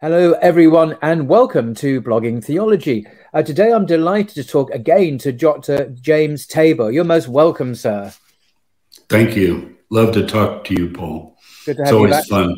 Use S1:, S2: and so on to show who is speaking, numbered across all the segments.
S1: Hello, everyone, and welcome to Blogging Theology. Uh, today, I'm delighted to talk again to Dr. James Tabor. You're most welcome, sir.
S2: Thank you. Love to talk to you, Paul.
S1: Good to have
S2: it's always
S1: back.
S2: fun,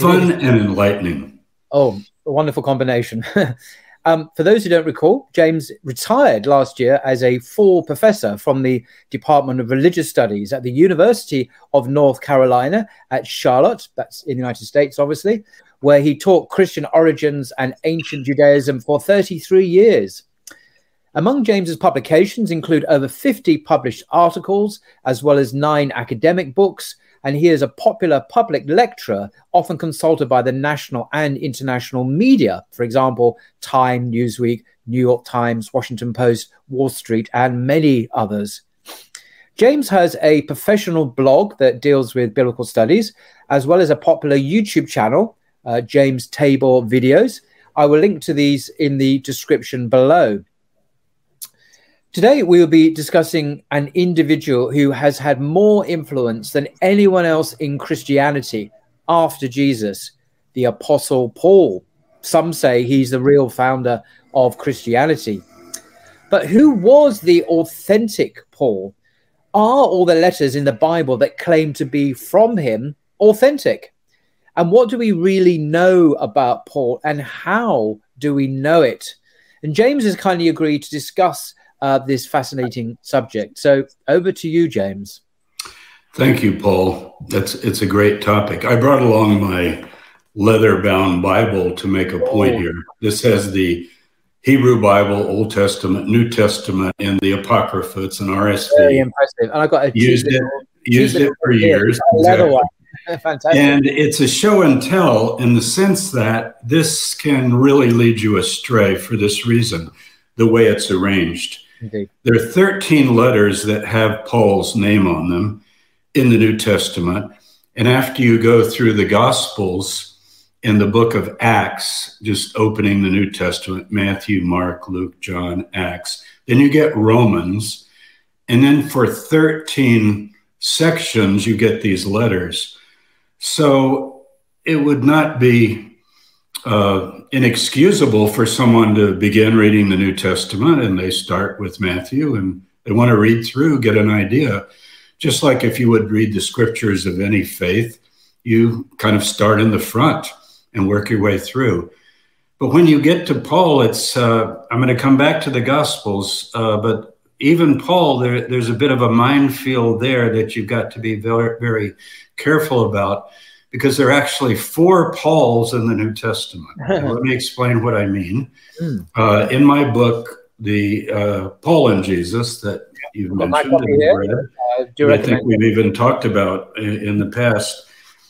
S2: fun and enlightening.
S1: Oh, a wonderful combination. um, for those who don't recall, James retired last year as a full professor from the Department of Religious Studies at the University of North Carolina at Charlotte, that's in the United States, obviously, where he taught Christian origins and ancient Judaism for 33 years. Among James's publications include over 50 published articles, as well as nine academic books, and he is a popular public lecturer, often consulted by the national and international media, for example, Time, Newsweek, New York Times, Washington Post, Wall Street, and many others. James has a professional blog that deals with biblical studies, as well as a popular YouTube channel, uh, James Tabor Videos. I will link to these in the description below. Today, we will be discussing an individual who has had more influence than anyone else in Christianity after Jesus, the Apostle Paul. Some say he's the real founder of Christianity. But who was the authentic Paul? Are all the letters in the Bible that claim to be from him authentic? And what do we really know about Paul and how do we know it? And James has kindly agreed to discuss uh, this fascinating subject. So over to you, James.
S2: Thank you, Paul. That's it's a great topic. I brought along my leather-bound Bible to make a point
S1: Oh.
S2: here. This has the Hebrew Bible, Old Testament, New Testament, and the Apocrypha. It's an
S1: Very impressive. And I got a
S2: Used it, used it for years. Exactly.
S1: Fantastic.
S2: And it's a show and tell in the sense that this can really lead you astray for this reason, the way it's arranged.
S1: Indeed.
S2: There are 13 letters that have Paul's name on them in the New Testament. And after you go through the Gospels in the book of Acts, just opening the New Testament Matthew, Mark, Luke, John, Acts then you get Romans. And then for 13 sections, you get these letters. So it would not be uh, inexcusable for someone to begin reading the New Testament and they start with Matthew and they want to read through, get an idea. Just like if you would read the scriptures of any faith, you kind of start in the front and work your way through. But when you get to Paul, it's, uh, I'm going to come back to the Gospels, uh, but even Paul, there, there's a bit of a minefield there that you've got to be very, very careful about because there are actually four Pauls in the New Testament. Let me explain what I mean.
S1: Mm.
S2: Uh, in my book, the uh, Paul and Jesus that you've
S1: my
S2: mentioned, and
S1: Uh, do you
S2: and I think we've even talked about in, in the past.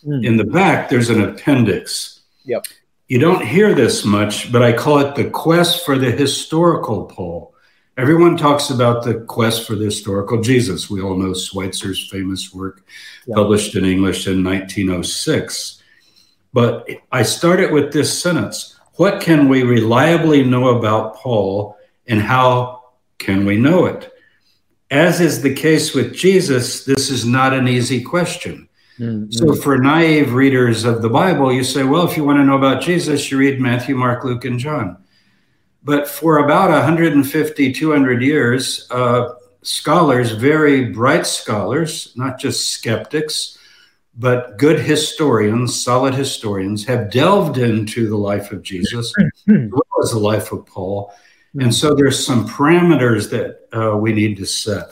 S1: Mm.
S2: In the back, there's an appendix.
S1: Yep.
S2: You don't hear this much, but I call it the quest for the historical Paul. Everyone talks about the quest for the historical Jesus. We all know Schweitzer's famous work,
S1: Yeah.
S2: published in English in 1906. But I started with this sentence What can we reliably know about Paul, and how can we know it? As is the case with Jesus, this is not an easy question.
S1: Mm,
S2: So, for naive readers of the Bible, you say, well, if you want to know about Jesus, you read Matthew, Mark, Luke, and John. But for about 150, 200 years, uh, scholars, very bright scholars, not just skeptics, but good historians, solid historians, have delved into the life of Jesus hmm, hmm. as well as the life of Paul. Hmm. And so there's some parameters that uh, we need to set.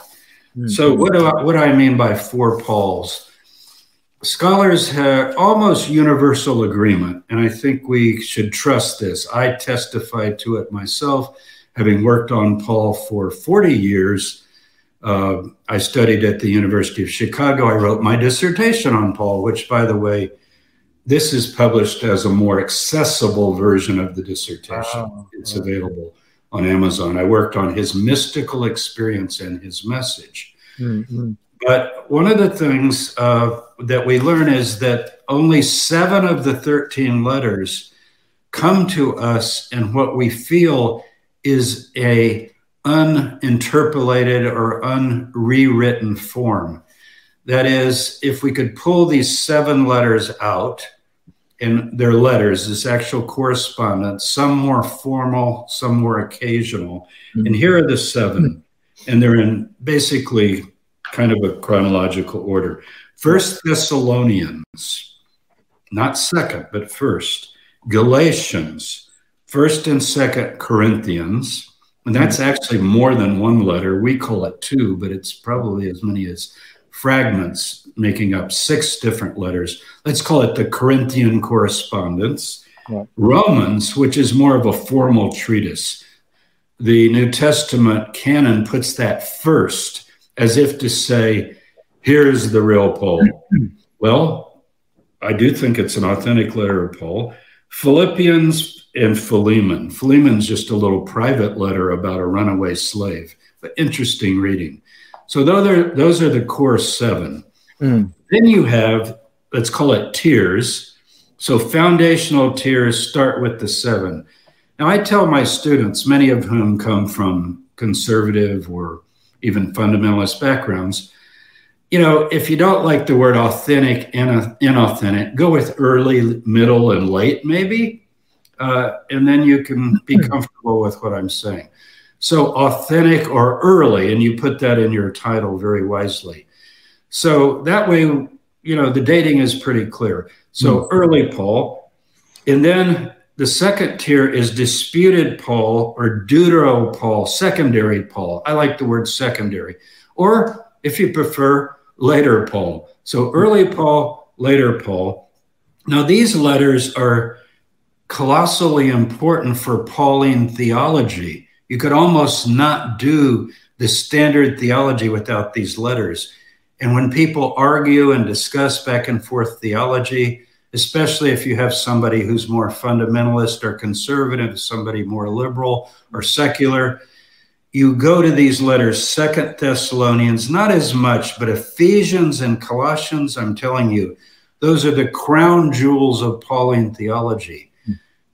S2: So what do I, what do I mean by four Pauls? Scholars have almost universal agreement, and I think we should trust this. I testified to it myself, having worked on Paul for 40 years. Uh, I studied at the University of Chicago. I wrote my dissertation on Paul, which, by the way, this is published as a more accessible version of the dissertation.
S1: Oh,
S2: it's available on Amazon. I worked on his mystical experience and his message.
S1: Mm-hmm.
S2: But one of the things uh, that we learn is that only seven of the 13 letters come to us in what we feel is a uninterpolated or unrewritten form. That is, if we could pull these seven letters out, and their letters, this actual correspondence, some more formal, some more occasional. Mm-hmm. And here are the seven, and they're in basically kind of a chronological order. First Thessalonians, not second, but first. Galatians, first and second Corinthians, and that's actually more than one letter. We call it two, but it's probably as many as fragments making up six different letters. Let's call it the Corinthian correspondence. Yeah. Romans, which is more of a formal treatise. The New Testament canon puts that first, as if to say, here's the real Paul. well, I do think it's an authentic letter of Paul. Philippians and Philemon. Philemon's just a little private letter about a runaway slave, but interesting reading. So those are, those are the core seven. Mm. Then you have, let's call it tiers. So foundational tiers start with the seven. Now, I tell my students, many of whom come from conservative or even fundamentalist backgrounds, you know, if you don't like the word authentic and inauthentic, go with early, middle, and late, maybe. Uh, and then you can be hmm. comfortable with what I'm saying. So authentic or early, and you put that in your title very wisely. So that way, you know, the dating is pretty clear. So mm. early Paul, and then the second tier is disputed Paul or deutero Paul, secondary Paul. I like the word secondary. Or if you prefer, later Paul. So early Paul, later Paul. Now, these letters are colossally important for Pauline theology you could almost not do the standard theology without these letters. And when people argue and discuss back and forth theology, especially if you have somebody who's more fundamentalist or conservative, somebody more liberal or secular, you go to these letters, Second Thessalonians, not as much, but Ephesians and Colossians, I'm telling you, those are the crown jewels of Pauline theology.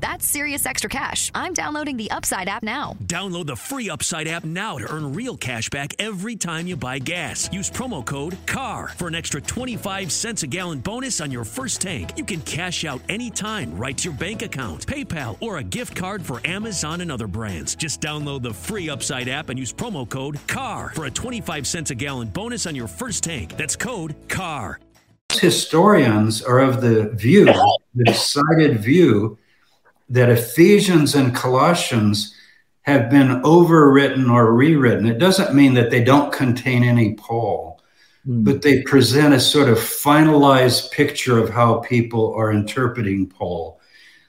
S3: that's serious extra cash. I'm downloading the Upside app now.
S4: Download the free Upside app now to earn real cash back every time you buy gas. Use promo code CAR for an extra 25 cents a gallon bonus on your first tank. You can cash out anytime right to your bank account, PayPal, or a gift card for Amazon and other brands. Just download the free Upside app and use promo code CAR for a 25 cents a gallon bonus on your first tank. That's code CAR.
S2: Historians are of the view, the decided view, that Ephesians and Colossians have been overwritten or rewritten. It doesn't mean that they don't contain any Paul, mm. but they present a sort of finalized picture of how people are interpreting Paul.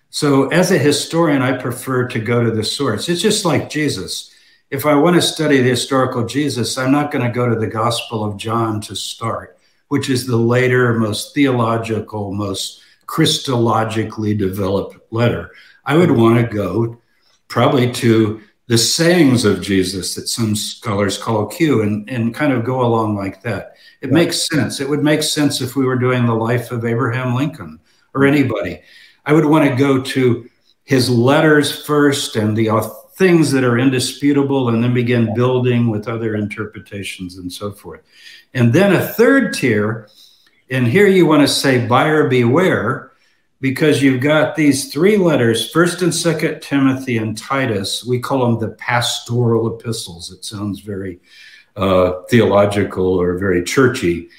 S2: So, as a historian, I prefer to go to the source. It's just like Jesus. If I want to study the historical Jesus, I'm not going to go to the Gospel of John to start, which is the later, most theological, most Christologically developed letter. I would want to go probably to the sayings of Jesus that some scholars call Q and, and kind of go along like that. It yeah. makes sense. It would make sense if we were doing the life of Abraham Lincoln or mm-hmm. anybody. I would want to go to his letters first and the things that are indisputable and then begin building with other interpretations and so forth. And then a third tier, and here you want to say buyer beware because you've got these three letters first and second timothy and titus. We call them the pastoral epistles. It sounds very uh, theological or very churchy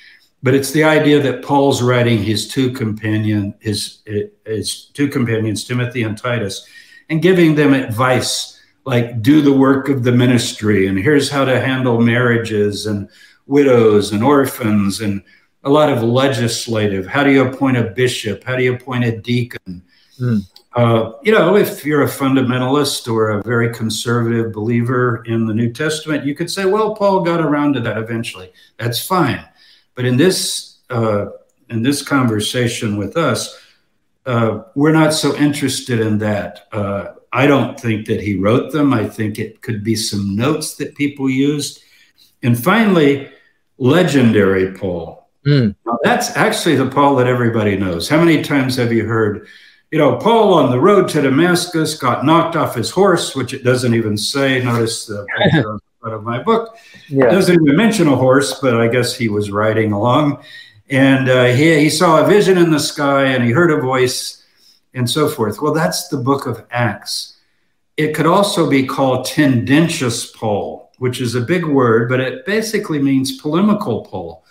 S2: but it's the idea that Paul's writing his two companion his his two companions Timothy and Titus and giving them advice like do the work of the ministry and here's how to handle marriages and widows and orphans and a lot of legislative how do you appoint a bishop how do you appoint a deacon mm. uh, you know if you're a fundamentalist or a very conservative believer in the new testament you could say well paul got around to that eventually that's fine but in this uh, in this conversation with us, uh, we're not so interested in that. Uh, I don't think that he wrote them. I think it could be some notes that people used. And finally, legendary Paul. Mm. that's actually the Paul that everybody knows. How many times have you heard, you know, Paul on the road to Damascus got knocked off his horse, which it doesn't even say. Notice the out of my book. Yeah. Doesn't even mention a horse, but I guess he was riding along. And uh, he, he saw a vision in the sky and he heard a voice and so forth. Well, that's the book of Acts. It could also be called tendentious Paul, which is a big word, but it basically means polemical Paul.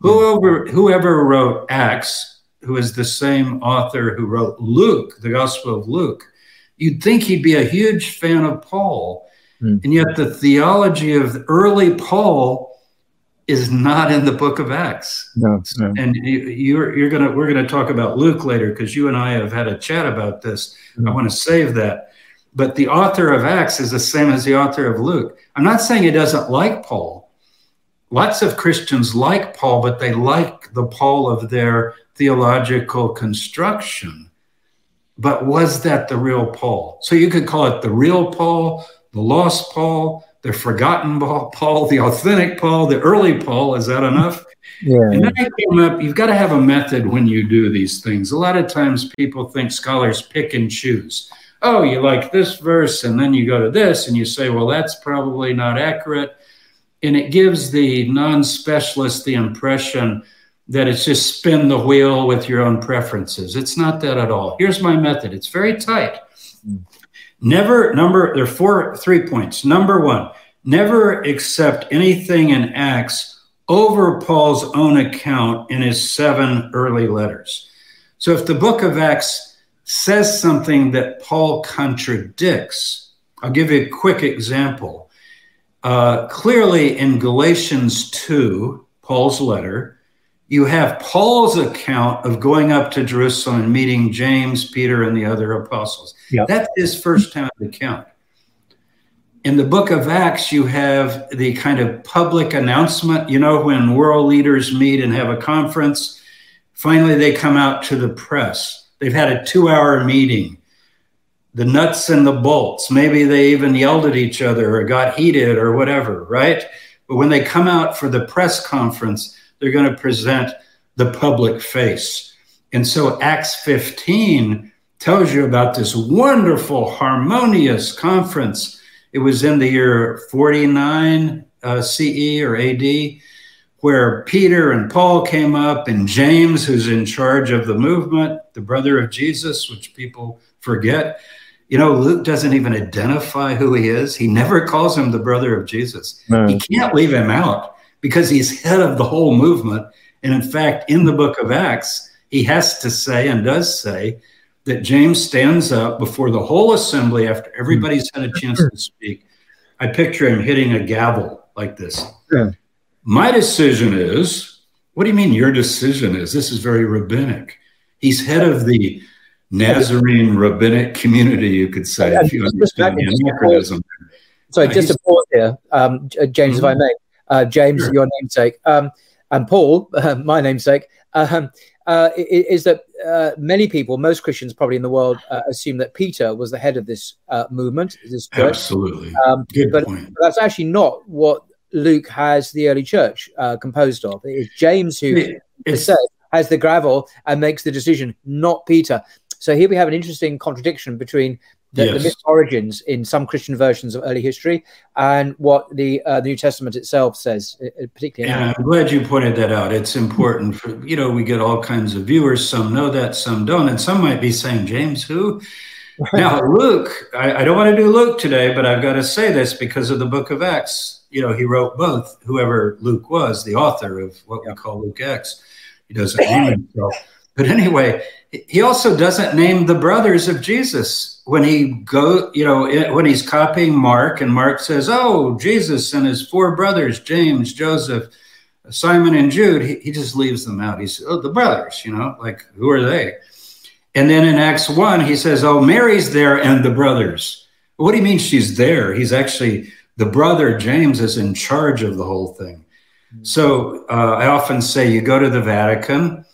S2: Whoever, whoever wrote Acts, who is the same author who wrote Luke, the Gospel of Luke, you'd think he'd be a huge fan of Paul Mm. And yet the theology of early Paul is not in the book of Acts.
S1: No, no.
S2: And you, are you're gonna we're gonna talk about Luke later because you and I have had a chat about this. Mm. I want to save that. But the author of Acts is the same as the author of Luke. I'm not saying he doesn't like Paul. Lots of Christians like Paul, but they like the Paul of their theological construction. But was that the real Paul? So you could call it the real Paul, the lost Paul, the forgotten Paul, the authentic Paul, the early Paul. Is that enough?
S1: Yeah.
S2: And then I came up, you've got to have a method when you do these things. A lot of times people think scholars pick and choose. Oh, you like this verse, and then you go to this, and you say, well, that's probably not accurate. And it gives the non specialist the impression that it's just spin the wheel with your own preferences. It's not that at all. Here's my method it's very tight. Never, number, there are four, three points. Number one, never accept anything in Acts over Paul's own account in his seven early letters. So if the book of Acts says something that Paul contradicts, I'll give you a quick example. Uh, clearly in Galatians 2, Paul's letter, you have Paul's account of going up to Jerusalem and meeting James, Peter, and the other apostles. Yep. That's his first-hand account. In the book of Acts, you have the kind of public announcement. You know, when world leaders meet and have a conference, finally they come out to the press. They've had a two hour meeting. The nuts and the bolts, maybe they even yelled at each other or got heated or whatever, right? But when they come out for the press conference, they're going to present the public face. And so Acts 15 tells you about this wonderful, harmonious conference. It was in the year 49 uh, CE or AD, where Peter and Paul came up, and James, who's in charge of the movement, the brother of Jesus, which people forget. You know, Luke doesn't even identify who he is. He never calls him the brother of Jesus. No. He can't leave him out because he's head of the whole movement. And in fact, in the book of Acts, he has to say and does say that James stands up before the whole assembly after everybody's had a chance to speak. I picture him hitting a gavel like this. Yeah. My decision is, what do you mean your decision is? This is very rabbinic. He's head of the Nazarene rabbinic community, you could say, if you understand the anachronism.
S1: Sorry, just a pause here, um, James, mm-hmm. if I mm-hmm. may uh, James, sure. your namesake, um, and Paul, uh, my namesake, um, uh, is that uh, many people, most Christians probably in the world, uh, assume that Peter was the head of this uh, movement, this
S2: church. Absolutely. Um, Good
S1: but
S2: point.
S1: that's actually not what Luke has the early church composed of. It's James who has the gravel and makes the decision, not Peter. So here we have an interesting contradiction between the, yes. the myth origins in some Christian versions of early history and what the, uh, the New Testament itself says, particularly.
S2: Yeah, I'm glad you pointed that out. It's important for, you know, we get all kinds of viewers. Some know that, some don't. And some might be saying, James, who? now, Luke, I, I don't want to do Luke today, but I've got to say this because of the book of Acts. you know, he wrote both, whoever Luke was, the author of what we call Luke Acts. He doesn't name himself. But anyway, he also doesn't name the brothers of Jesus when he go, you know, when he's copying Mark, and Mark says, "Oh, Jesus and his four brothers, James, Joseph, Simon, and Jude." He, he just leaves them out. He says, "Oh, the brothers," you know, like who are they? And then in Acts one, he says, "Oh, Mary's there and the brothers." What do you mean she's there? He's actually the brother James is in charge of the whole thing. So uh, I often say, you go to the Vatican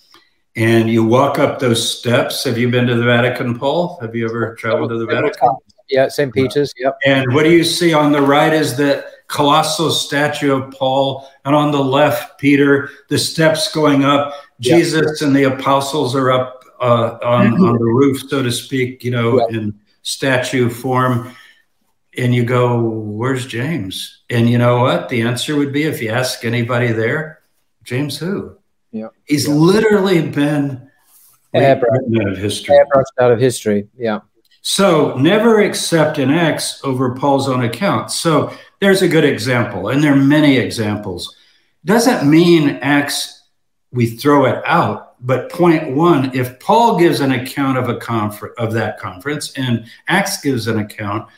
S2: and you walk up those steps. Have you been to the Vatican, Paul? Have you ever traveled to the Vatican?
S1: Yeah, St. Peter's. Yep.
S2: And what do you see on the right is that colossal statue of Paul, and on the left, Peter. The steps going up. Jesus yep. and the apostles are up uh, on mm-hmm. on the roof, so to speak. You know, yep. in statue form. And you go, "Where's James?" And you know what? The answer would be, if you ask anybody there, James who?
S1: Yeah.
S2: He's yeah. literally been
S1: airbrushed out of history. Airbrushed out of history. Yeah.
S2: So never accept an Acts over Paul's own account. So there's a good example, and there are many examples. Doesn't mean Acts we throw it out, but point one, if Paul gives an account of a conference of that conference and Acts gives an account,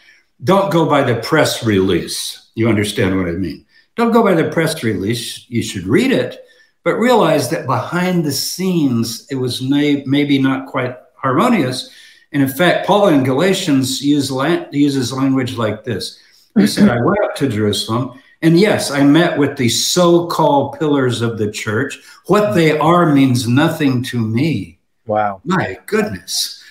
S2: don't go by the press release. You understand what I mean? Don't go by the press release. You should read it, but realized that behind the scenes, it was may, maybe not quite harmonious. And in fact, Paul in Galatians use, uses language like this. He said, I went up to Jerusalem, and yes, I met with the so called pillars of the church. What they are means nothing to me.
S1: Wow.
S2: My goodness.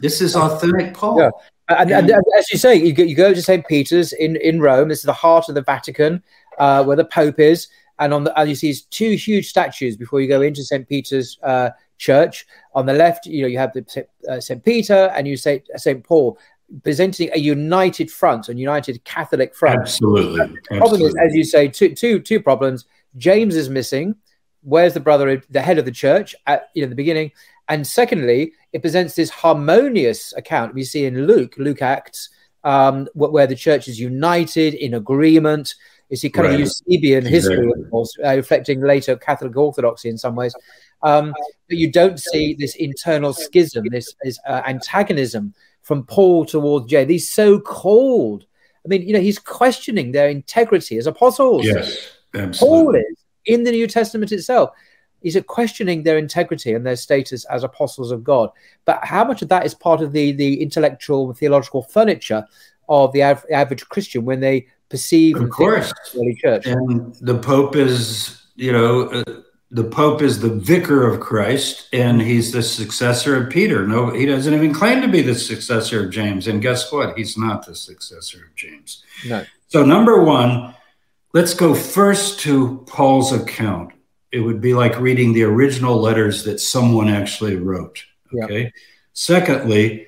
S2: this is authentic Paul.
S1: Yeah. And, and, and, as you say, you go, you go to St. Peter's in, in Rome. This is the heart of the Vatican uh, where the Pope is, and on the and you see two huge statues before you go into St. Peter's uh, Church. On the left, you know you have the uh, St. Peter, and you say St. Paul, presenting a united front, a united Catholic front.
S2: Absolutely.
S1: The problem is, as you say, two two two problems. James is missing. Where's the brother, the head of the church at you know the beginning? And secondly, it presents this harmonious account we see in Luke, Luke Acts, um, where the church is united in agreement. You see kind right. of Eusebian history, of course, uh, reflecting later Catholic Orthodoxy in some ways. Um, but you don't see this internal schism, this, this uh, antagonism from Paul towards Jay. These so-called, I mean, you know, he's questioning their integrity as apostles.
S2: Yes,
S1: absolutely. Paul is in the New Testament itself. He's questioning their integrity and their status as apostles of God. But how much of that is part of the the intellectual theological furniture of the av- average Christian when they perceive
S2: of course.
S1: church.
S2: And the pope is you know uh, the pope is the vicar of christ and he's the successor of peter. No he doesn't even claim to be the successor of james and guess what? He's not the successor of james.
S1: No.
S2: So number one let's go first to paul's account. It would be like reading the original letters that someone actually wrote okay? Yep. secondly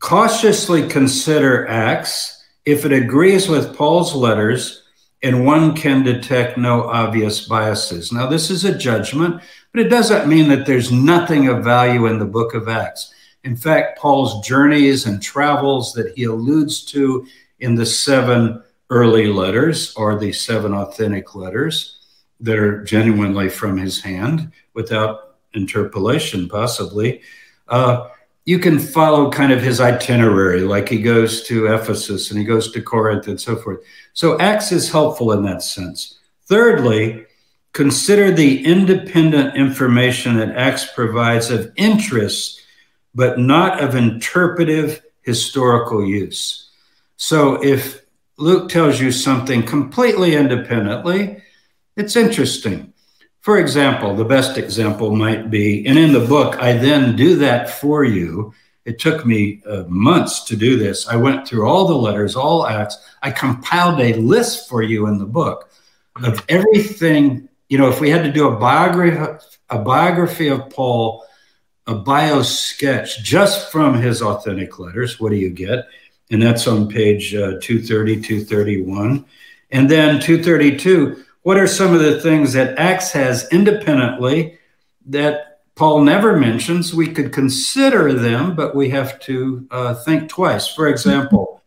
S2: cautiously consider acts if it agrees with Paul's letters and one can detect no obvious biases. Now, this is a judgment, but it doesn't mean that there's nothing of value in the book of Acts. In fact, Paul's journeys and travels that he alludes to in the seven early letters or the seven authentic letters that are genuinely from his hand without interpolation, possibly. Uh, you can follow kind of his itinerary, like he goes to Ephesus and he goes to Corinth and so forth. So Acts is helpful in that sense. Thirdly, consider the independent information that Acts provides of interest, but not of interpretive historical use. So if Luke tells you something completely independently, it's interesting. For example, the best example might be, and in the book, I then do that for you. It took me uh, months to do this. I went through all the letters, all acts. I compiled a list for you in the book of everything. You know, if we had to do a biography, a biography of Paul, a bio sketch just from his authentic letters, what do you get? And that's on page uh, 230, 231. And then 232 what are some of the things that Acts has independently that Paul never mentions? We could consider them, but we have to uh, think twice. For example,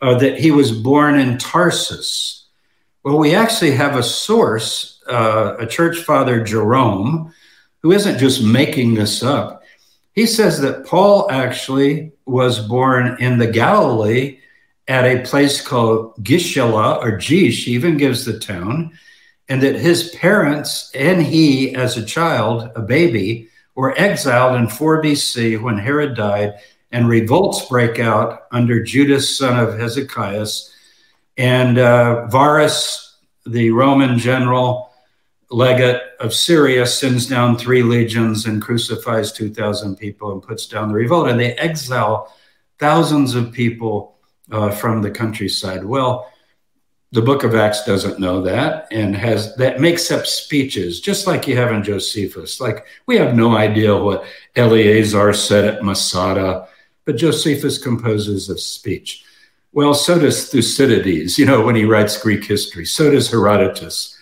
S2: uh, that he was born in Tarsus. Well, we actually have a source, uh, a church father, Jerome, who isn't just making this up. He says that Paul actually was born in the Galilee at a place called Gishala or Gish, he even gives the town, and that his parents and he, as a child, a baby, were exiled in 4 BC when Herod died, and revolts break out under Judas, son of Hezekiah. And uh, Varus, the Roman general, legate of Syria, sends down three legions and crucifies 2,000 people and puts down the revolt. And they exile thousands of people uh, from the countryside. Well, the book of Acts doesn't know that and has that makes up speeches, just like you have in Josephus. Like we have no idea what Eleazar said at Masada, but Josephus composes a speech. Well, so does Thucydides, you know, when he writes Greek history. So does Herodotus.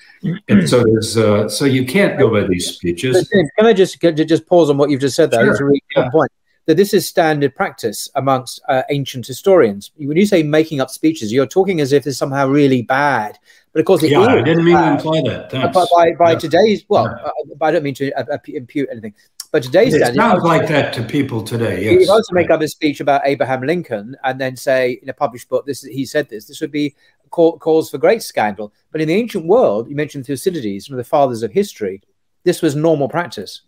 S2: And so there's uh, so you can't go by these speeches.
S1: Can I just just pause on what you've just said there? Sure. It's a really yeah. point that this is standard practice amongst uh, ancient historians. When you say making up speeches, you're talking as if it's somehow really bad. But of course,
S2: yeah, I didn't mean to imply that.
S1: By, by, by yeah. today's, well, yeah. uh, I don't mean to uh, impute anything. But today's
S2: it standard, sounds like that to people today. Yes.
S1: If I was to make up a speech about Abraham Lincoln and then say in a published book, this he said this, this would be cause for great scandal. But in the ancient world, you mentioned Thucydides, one of the fathers of history. This was normal practice.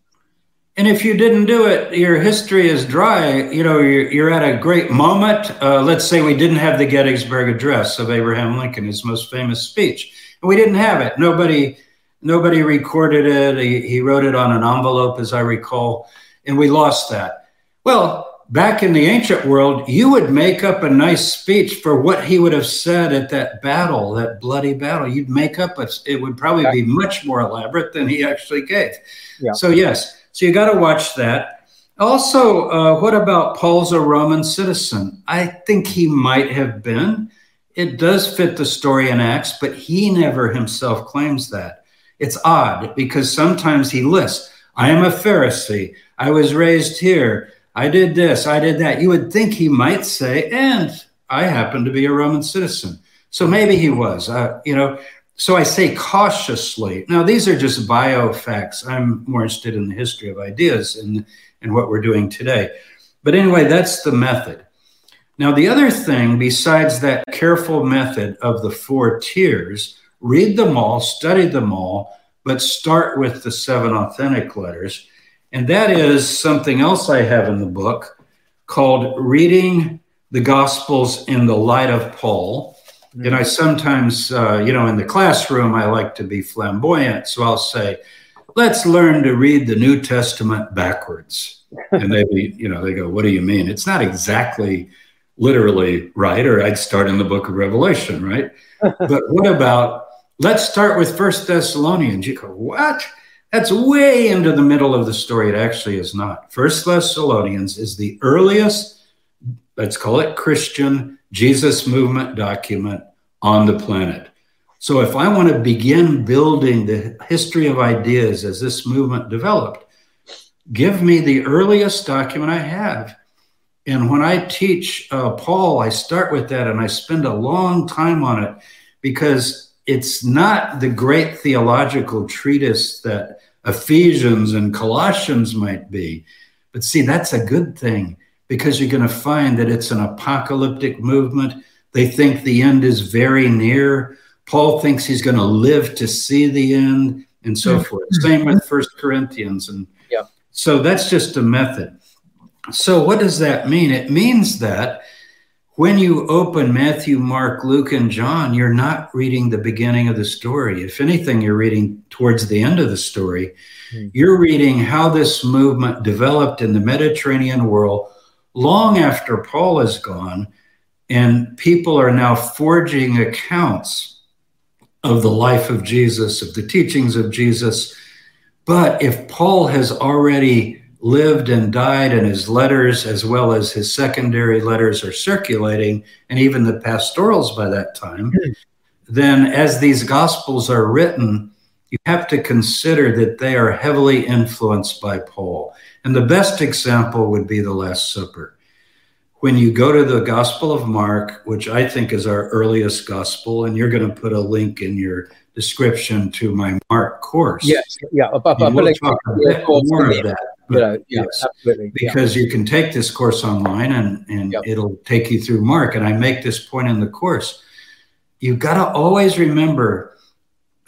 S2: And if you didn't do it, your history is dry. You know, you're, you're at a great moment. Uh, let's say we didn't have the Gettysburg Address of Abraham Lincoln, his most famous speech, and we didn't have it. Nobody, nobody recorded it. He, he wrote it on an envelope, as I recall, and we lost that. Well, back in the ancient world, you would make up a nice speech for what he would have said at that battle, that bloody battle. You'd make up a, it would probably be much more elaborate than he actually gave. Yeah. So yes so you got to watch that. Also, uh, what about Paul's a Roman citizen? I think he might have been. It does fit the story in Acts, but he never himself claims that. It's odd because sometimes he lists, I am a Pharisee. I was raised here. I did this. I did that. You would think he might say, and I happen to be a Roman citizen. So maybe he was. Uh, you know, so I say cautiously. Now, these are just bio facts. I'm more interested in the history of ideas and, and what we're doing today. But anyway, that's the method. Now, the other thing, besides that careful method of the four tiers, read them all, study them all, but start with the seven authentic letters. And that is something else I have in the book called Reading the Gospels in the Light of Paul Mm-hmm. And I sometimes, uh, you know, in the classroom, I like to be flamboyant. So I'll say, let's learn to read the New Testament backwards. and they, you know, they go, what do you mean? It's not exactly literally right, or I'd start in the book of Revelation, right? but what about, let's start with First Thessalonians. You go, what? That's way into the middle of the story. It actually is not. First Thessalonians is the earliest, let's call it Christian Jesus movement document on the planet. So if I want to begin building the history of ideas as this movement developed, give me the earliest document I have. And when I teach uh, Paul, I start with that and I spend a long time on it because it's not the great theological treatise that Ephesians and Colossians might be. But see, that's a good thing because you're going to find that it's an apocalyptic movement. They think the end is very near. Paul thinks he's going to live to see the end and so mm-hmm. forth. Same with First Corinthians. And yeah. so that's just a method. So what does that mean? It means that when you open Matthew, Mark, Luke, and John, you're not reading the beginning of the story. If anything, you're reading towards the end of the story. Mm-hmm. You're reading how this movement developed in the Mediterranean world long after Paul is gone, and people are now forging accounts of the life of Jesus, of the teachings of Jesus. But if Paul has already lived and died, and his letters, as well as his secondary letters, are circulating, and even the pastorals by that time, hmm. then as these gospels are written, you have to consider that they are heavily influenced by Paul. And the best example would be the Last Supper. when you go to the Gospel of Mark, which I think is our earliest gospel, and you're going to put a link in your description to my Mark course.
S1: Yes, yeah,
S2: but, but, we'll talk a bit more of that. But,
S1: yeah, yes, absolutely.
S2: Because yeah. you can take this course online and, and yep. it'll take you through Mark. And I make this point in the course. You've got to always remember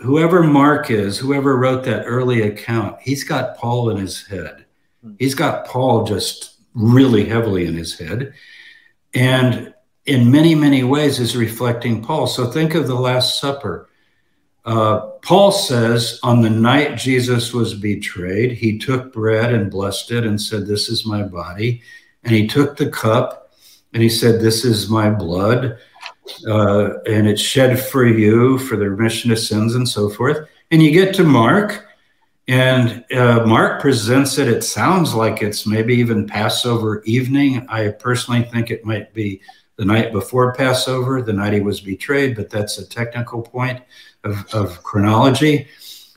S2: whoever Mark is, whoever wrote that early account, he's got Paul in his head. Hmm. He's got Paul just really heavily in his head. And in many, many ways is reflecting Paul. So think of the Last Supper. Uh, Paul says, on the night Jesus was betrayed, he took bread and blessed it and said, This is my body. And he took the cup and he said, This is my blood. Uh, and it's shed for you for the remission of sins and so forth. And you get to Mark, and uh, Mark presents it, it sounds like it's maybe even Passover evening. I personally think it might be the night before Passover, the night he was betrayed, but that's a technical point of, of chronology.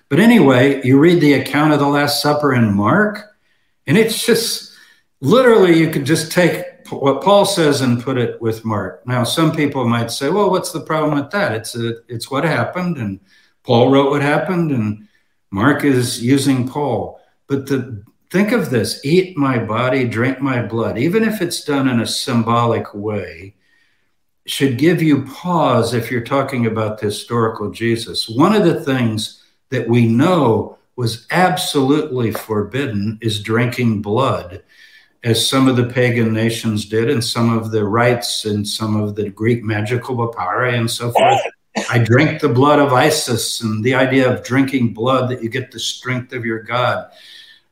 S2: But anyway, you read the account of the Last Supper in Mark, and it's just literally you could just take what Paul says and put it with Mark. Now, some people might say, "Well, what's the problem with that? It's a, it's what happened, and Paul wrote what happened, and Mark is using Paul. But the, think of this eat my body, drink my blood, even if it's done in a symbolic way, should give you pause if you're talking about the historical Jesus. One of the things that we know was absolutely forbidden is drinking blood, as some of the pagan nations did, and some of the rites and some of the Greek magical papyri and so forth I drink the blood of Isis, and the idea of drinking blood that you get the strength of your God.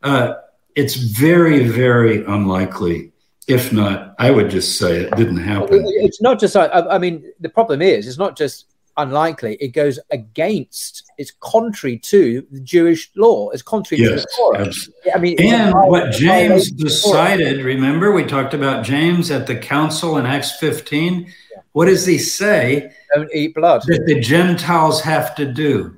S2: Uh, it's very, very unlikely. If not, I would just say it didn't happen.
S1: It's not just, I, I mean, the problem is, it's not just unlikely. It goes against, it's contrary to the Jewish law. It's contrary yes, to the Torah.
S2: I mean, and what James decided, remember, we talked about James at the council in Acts 15. Yeah. What does he say?
S1: don't eat blood.
S2: That the Gentiles have to do.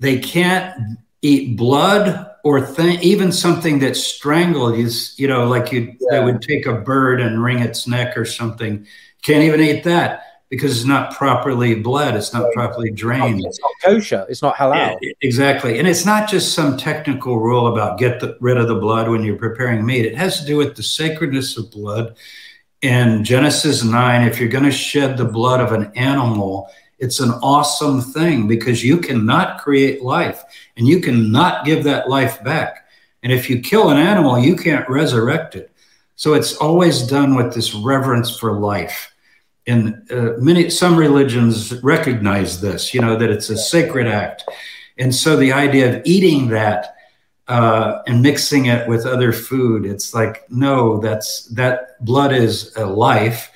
S2: They can't eat blood or th- even something that's strangled. Is you know, like you yeah. they would take a bird and wring its neck or something. Can't even eat that because it's not properly bled. It's not properly drained.
S1: It's not kosher. It's not halal.
S2: exactly. And it's not just some technical rule about get the, rid of the blood when you're preparing meat. It has to do with the sacredness of blood in Genesis 9, if you're going to shed the blood of an animal, it's an awesome thing because you cannot create life and you cannot give that life back. And if you kill an animal, you can't resurrect it. So it's always done with this reverence for life. And uh, many, some religions recognize this, you know, that it's a sacred act. And so the idea of eating that uh, and mixing it with other food. It's like, no, that's that blood is a life,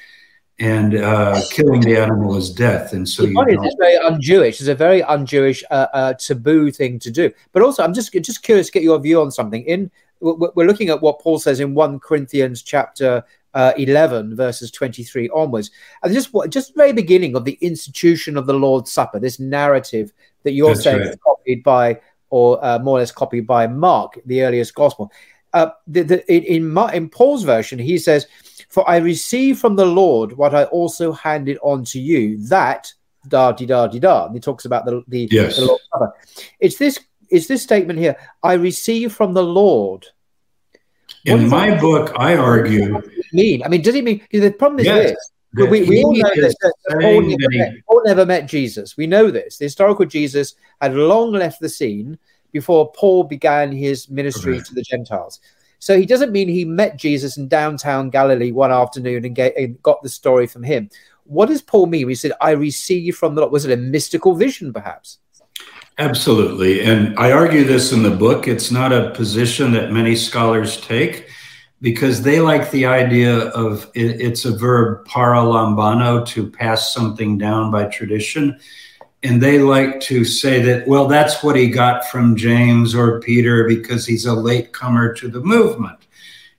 S2: and uh, killing the animal is death. And so, you
S1: it's very un-Jewish. It's a very un-Jewish uh, uh, taboo thing to do. But also, I'm just just curious to get your view on something. In we're looking at what Paul says in one Corinthians chapter. Uh, 11 verses 23 onwards and just just very beginning of the institution of the lord's supper this narrative that you're That's saying right. is copied by or uh, more or less copied by Mark, the earliest gospel. Uh, the, the, in, in Paul's version, he says, "For I received from the Lord what I also handed on to you, that da di da di da." And he talks about the the,
S2: yes.
S1: the Lord's Supper. It's this it's this statement here. I received from the Lord.
S2: In my book, I argue.
S1: Mean? I mean, does it mean the problem is yes. this? we, we all know this, Paul never, met, Paul never met Jesus. We know this. The historical Jesus had long left the scene before Paul began his ministry okay. to the Gentiles. So he doesn't mean he met Jesus in downtown Galilee one afternoon and, get, and got the story from him. What does Paul mean? He said, I received from the Lord. Was it a mystical vision, perhaps?
S2: Absolutely. And I argue this in the book. It's not a position that many scholars take because they like the idea of it, it's a verb paralambano to pass something down by tradition and they like to say that well that's what he got from james or peter because he's a late comer to the movement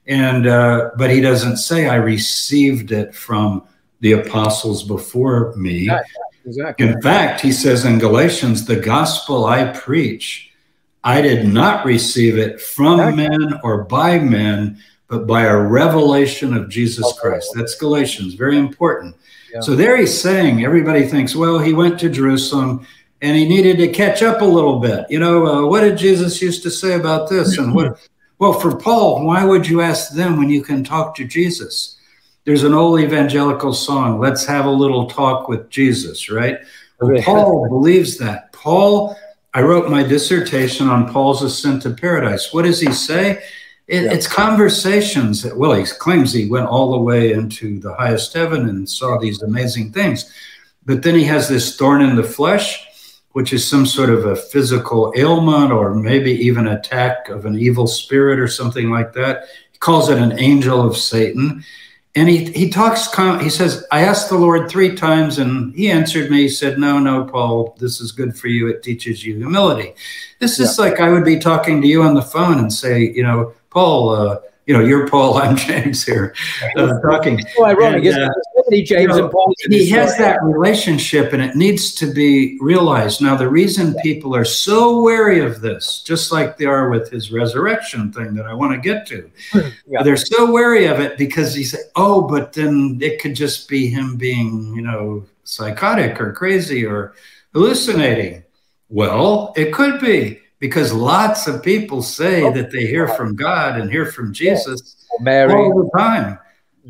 S2: and uh, but he doesn't say i received it from the apostles before me
S1: exactly.
S2: in fact he says in galatians the gospel i preach i did not receive it from exactly. men or by men but by a revelation of Jesus Christ. That's Galatians, very important. Yeah. So there he's saying, everybody thinks, well, he went to Jerusalem and he needed to catch up a little bit. You know, uh, what did Jesus used to say about this? And what, well, for Paul, why would you ask them when you can talk to Jesus? There's an old evangelical song, Let's Have a Little Talk with Jesus, right? Well, Paul believes that. Paul, I wrote my dissertation on Paul's ascent to paradise. What does he say? It, yeah. It's conversations. That, well, he claims he went all the way into the highest heaven and saw these amazing things. But then he has this thorn in the flesh, which is some sort of a physical ailment or maybe even attack of an evil spirit or something like that. He calls it an angel of Satan. And he, he talks, he says, I asked the Lord three times and he answered me. He said, No, no, Paul, this is good for you. It teaches you humility. This is yeah. like I would be talking to you on the phone and say, You know, Paul, uh, you know, you're Paul, I'm James here, uh, talking.
S1: So ironic, and, uh, James you know, and Paul.
S2: He has that relationship, and it needs to be realized. Now, the reason people are so wary of this, just like they are with his resurrection thing that I want to get to, hmm, yeah. they're so wary of it because he said, "Oh, but then it could just be him being, you know, psychotic or crazy or hallucinating." Well, it could be because lots of people say oh, that they hear from God and hear from Jesus Mary. all the time.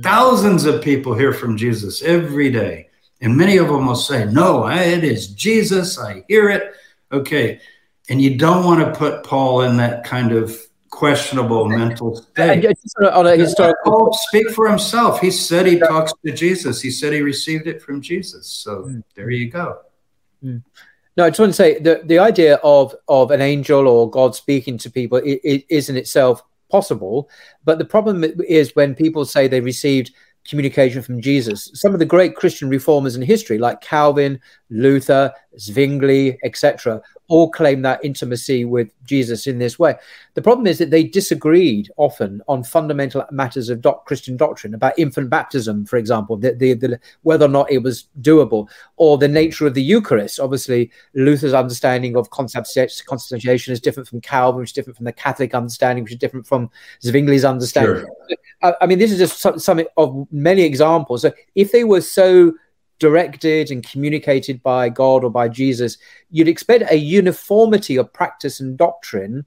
S2: Thousands of people hear from Jesus every day. And many of them will say, No, it is Jesus. I hear it. Okay. And you don't want to put Paul in that kind of questionable mental state. On a historical Paul speak for himself. He said he talks to Jesus. He said he received it from Jesus. So mm. there you go.
S1: Mm. No, I just want to say the the idea of of an angel or God speaking to people it is in itself possible, but the problem is when people say they received communication from Jesus. Some of the great Christian reformers in history, like Calvin, Luther, Zwingli, etc., all claim that intimacy with Jesus in this way. The problem is that they disagreed often on fundamental matters of doc- Christian doctrine about infant baptism, for example, the, the, the, whether or not it was doable, or the nature of the Eucharist. Obviously, Luther's understanding of consubstantiation is different from Calvin, which is different from the Catholic understanding, which is different from Zwingli's understanding. Sure. I mean, this is just some, some of many examples. So if they were so directed and communicated by God or by Jesus, you'd expect a uniformity of practice and doctrine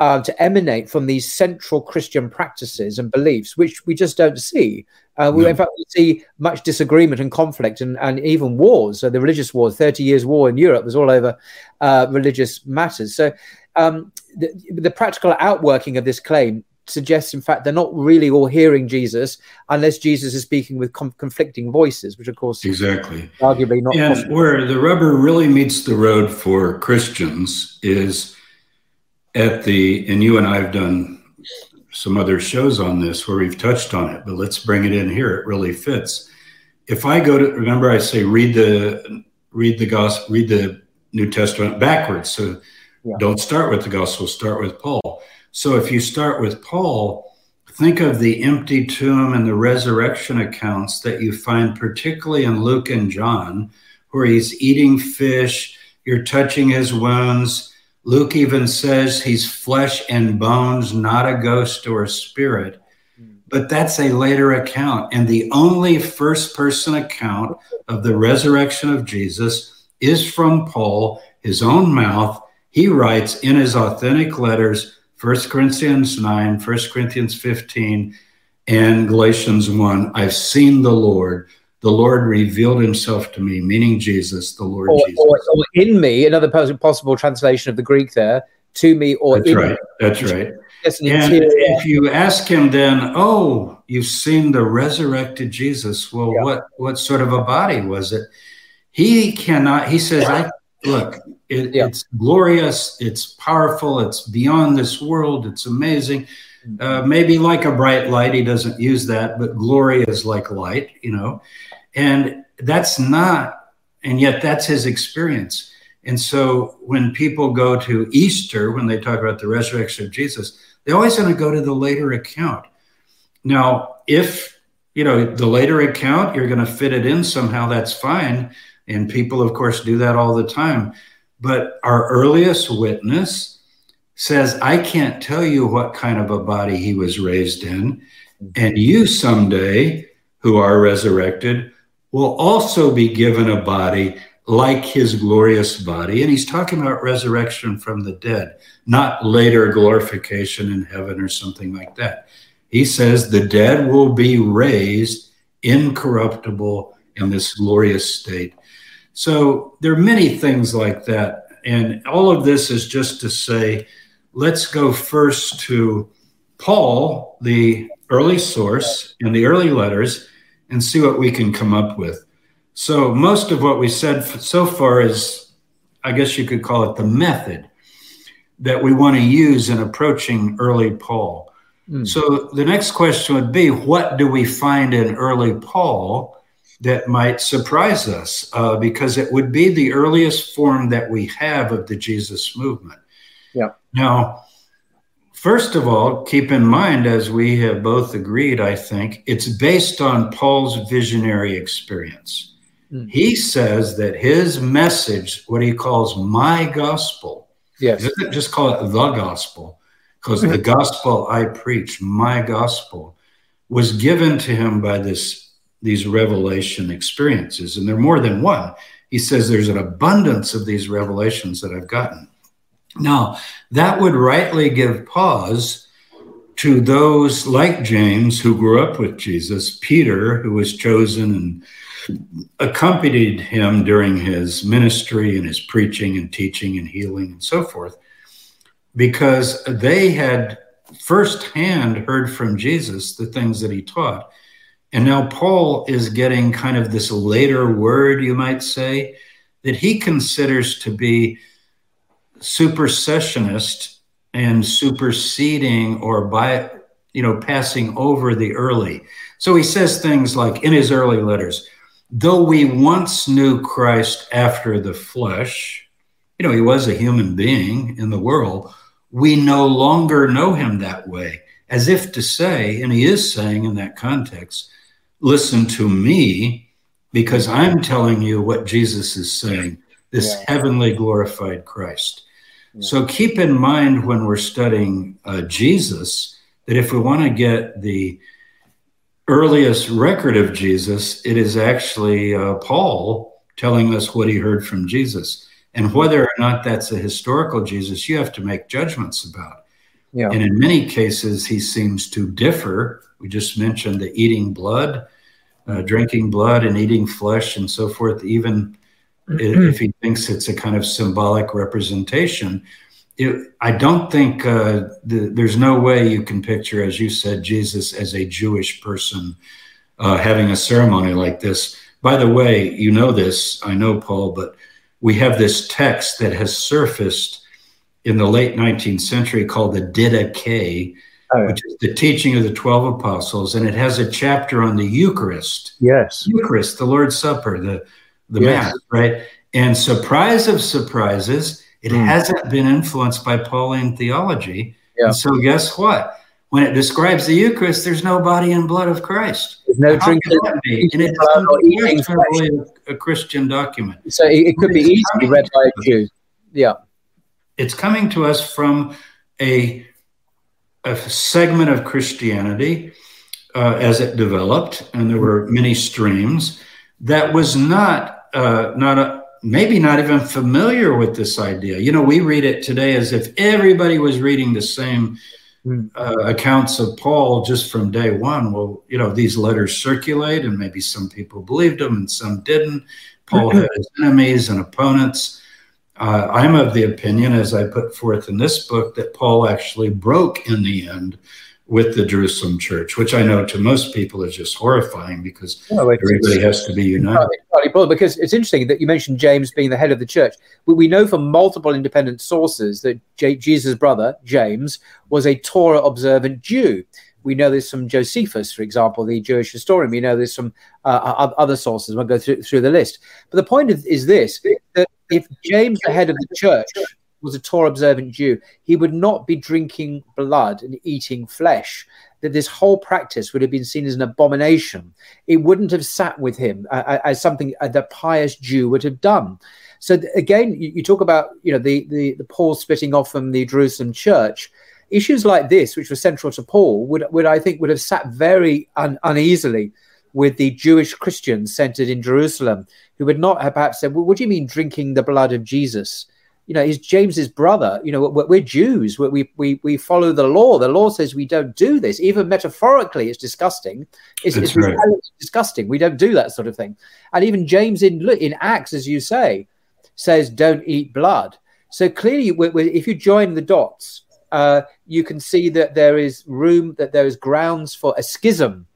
S1: uh, to emanate from these central Christian practices and beliefs, which we just don't see. Uh, we, no. In fact, we see much disagreement and conflict and, and even wars. So the religious wars, 30 years war in Europe was all over uh, religious matters. So um, the, the practical outworking of this claim suggests, in fact, they're not really all hearing Jesus unless Jesus is speaking with com- conflicting voices, which, of course,
S2: exactly,
S1: arguably not.
S2: And
S1: possible.
S2: where the rubber really meets the road for Christians is at the, and you and I have done some other shows on this where we've touched on it, but let's bring it in here. It really fits. If I go to, remember, I say read the read the gospel, read the New Testament backwards. So yeah. don't start with the gospel, start with Paul so if you start with Paul, think of the empty tomb and the resurrection accounts that you find particularly in Luke and John, where he's eating fish, you're touching his wounds. Luke even says he's flesh and bones, not a ghost or a spirit. Hmm. But that's a later account. And the only first person account of the resurrection of Jesus is from Paul, his own mouth. He writes in his authentic letters, First Corinthians 9, 1 Corinthians 15, and Galatians 1. I've seen the Lord. The Lord revealed himself to me, meaning Jesus, the Lord
S1: or,
S2: Jesus.
S1: Or, or, in me, another possible translation of the Greek there, to me or
S2: That's
S1: in
S2: right.
S1: Me.
S2: That's right. And if you ask him then, oh, you've seen the resurrected Jesus. Well, yeah. what what sort of a body was it? He cannot, he says, I look, it, yeah. It's glorious. It's powerful. It's beyond this world. It's amazing. Mm-hmm. Uh, maybe like a bright light, he doesn't use that, but glory is like light, you know. And that's not, and yet that's his experience. And so when people go to Easter, when they talk about the resurrection of Jesus, they always want to go to the later account. Now, if you know the later account, you're going to fit it in somehow, that's fine. And people, of course, do that all the time. But our earliest witness says, I can't tell you what kind of a body he was raised in. And you someday, who are resurrected, will also be given a body like his glorious body. And he's talking about resurrection from the dead, not later glorification in heaven or something like that. He says the dead will be raised incorruptible in this glorious state. So there are many things like that. And all of this is just to say, let's go first to Paul, the early source in the early letters, and see what we can come up with. So, most of what we said so far is, I guess you could call it the method that we want to use in approaching early Paul. Mm. So, the next question would be what do we find in early Paul that might surprise us? Uh, because it would be the earliest form that we have of the Jesus movement.
S1: Yeah.
S2: Now, First of all, keep in mind, as we have both agreed, I think, it's based on Paul's visionary experience. Mm. He says that his message, what he calls my gospel,
S1: yes.
S2: doesn't just call it the gospel, because the gospel I preach, my gospel, was given to him by this these revelation experiences. And they're more than one. He says there's an abundance of these revelations that I've gotten. Now, that would rightly give pause to those like James who grew up with Jesus, Peter, who was chosen and accompanied him during his ministry and his preaching and teaching and healing and so forth, because they had firsthand heard from Jesus the things that he taught. And now Paul is getting kind of this later word, you might say, that he considers to be supersessionist and superseding or by you know passing over the early. So he says things like in his early letters though we once knew christ after the flesh you know he was a human being in the world we no longer know him that way as if to say and he is saying in that context listen to me because i'm telling you what jesus is saying this yeah. heavenly glorified christ so keep in mind when we're studying uh, Jesus that if we want to get the earliest record of Jesus, it is actually uh, Paul telling us what he heard from Jesus. And whether or not that's a historical Jesus, you have to make judgments about. Yeah. And in many cases, he seems to differ. We just mentioned the eating blood, uh, drinking blood, and eating flesh, and so forth. Even mm-hmm. if he thinks it's a kind of symbolic representation. It, I don't think uh, the, there's no way you can picture, as you said, Jesus as a Jewish person uh, having a ceremony like this. By the way, you know this, I know, Paul, but we have this text that has surfaced in the late 19th century called the Didache, oh. which is the teaching of the 12 apostles, and it has a chapter on the Eucharist.
S1: Yes.
S2: Eucharist, the Lord's Supper, the the yes. Mass, right? And surprise of surprises, it mm. hasn't been influenced by Pauline theology. Yeah. And so guess what? When it describes the Eucharist, there's no body and blood of Christ.
S1: There's no drinking.
S2: And it's really a Christian document.
S1: So it, it could be easily read by a Jew. Yeah.
S2: It's coming to us from a, a segment of Christianity uh, as it developed, and there were many streams that was not uh, not a, maybe not even familiar with this idea. You know, we read it today as if everybody was reading the same hmm. uh, accounts of Paul just from day one. Well, you know, these letters circulate, and maybe some people believed them and some didn't. Paul had his enemies and opponents. Uh, I'm of the opinion, as I put forth in this book, that Paul actually broke in the end with the Jerusalem church, which I know to most people is just horrifying because everybody has to be united.
S1: Because it's interesting that you mentioned James being the head of the church. We know from multiple independent sources that J- Jesus' brother, James, was a Torah observant Jew. We know this from Josephus, for example, the Jewish historian. We know this from uh, other sources. We'll go through, through the list. But the point is, is this that if James, the head of the church, was a Torah observant Jew, he would not be drinking blood and eating flesh. That this whole practice would have been seen as an abomination. It wouldn't have sat with him uh, uh as something uh, the pious Jew would have done. So again, you, you, talk about you know the, the the Paul splitting off from the Jerusalem church. Issues like this, which were central to Paul, would would I think would have sat very un, uneasily with the Jewish Christians centered in Jerusalem, who would not have perhaps said, well, What do you mean drinking the blood of Jesus? You know, he's James's brother. You know, we're, we're Jews. We, we, we follow the law. The law says we don't do this. Even metaphorically, it's disgusting. It's, it's, right. disgusting. We don't do that sort of thing. And even James in, in Acts, as you say, says, Don't eat blood. So clearly, if you join the dots, uh, you can see that there is room, that there is grounds for a schism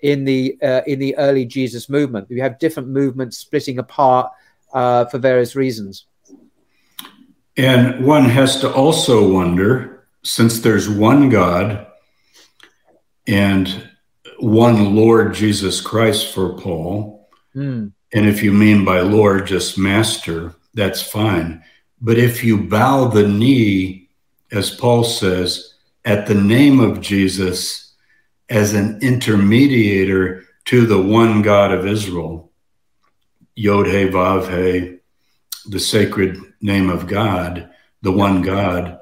S1: in the uh, in the early Jesus movement. You have different movements splitting apart uh, for various reasons.
S2: And one has to also wonder, since there's one God and one Lord Jesus Christ for Paul, mm. and if you mean by Lord just Master, that's fine. But if you bow the knee, as Paul says, at the name of Jesus, as an intermediator to the one God of Israel, Yod He Vav He, the sacred name of God, the one God,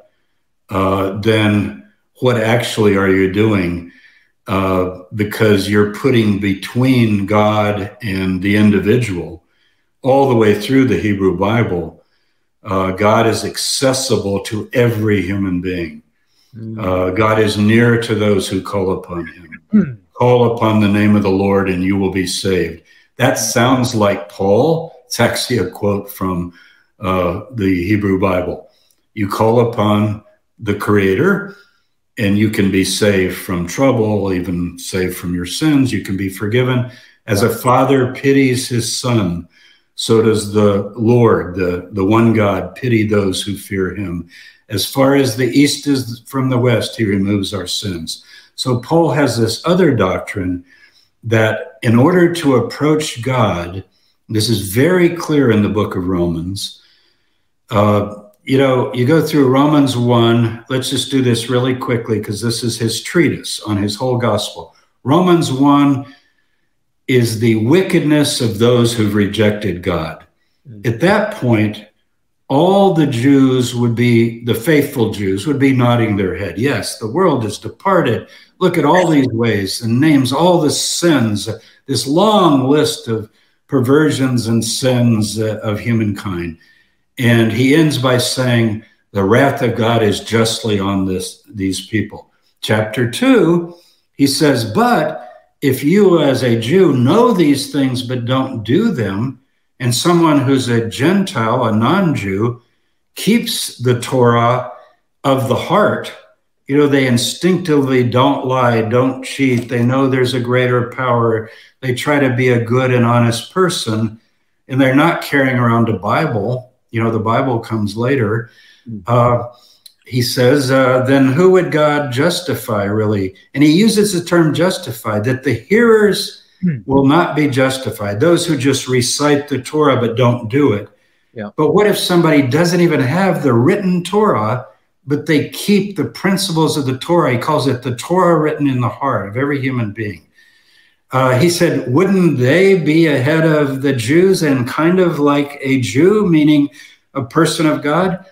S2: uh, then what actually are you doing? Uh, because you're putting between God and the individual all the way through the Hebrew Bible. Uh, God is accessible to every human being. Uh, God is near to those who call upon him. Call upon the name of the Lord and you will be saved. That sounds like Paul. It's actually a quote from uh, the Hebrew Bible. You call upon the Creator and you can be saved from trouble, even saved from your sins. You can be forgiven. As a father pities his son, so does the Lord, the, the one God, pity those who fear him. As far as the east is from the west, he removes our sins. So Paul has this other doctrine that in order to approach God, this is very clear in the book of Romans. Uh, you know, you go through Romans 1. Let's just do this really quickly because this is his treatise on his whole gospel. Romans 1 is the wickedness of those who've rejected God. Mm. At that point, all the Jews would be, the faithful Jews would be nodding their head. Yes, the world is departed. Look at all these ways and names all the sins, this long list of perversions and sins uh, of humankind. And he ends by saying, the wrath of God is justly on this, these people. Chapter two, he says, but if you as a Jew know these things but don't do them, and someone who's a Gentile, a non Jew, keeps the Torah of the heart. You know, they instinctively don't lie, don't cheat. They know there's a greater power. They try to be a good and honest person, and they're not carrying around a Bible. You know, the Bible comes later. Mm-hmm. Uh, he says, uh, then who would God justify, really? And he uses the term justify, that the hearers. Will not be justified. Those who just recite the Torah but don't do it. Yeah. But what if somebody doesn't even have the written Torah, but they keep the principles of the Torah? He calls it the Torah written in the heart of every human being. Uh, he said, wouldn't they be ahead of the Jews and kind of like a Jew, meaning a person of God?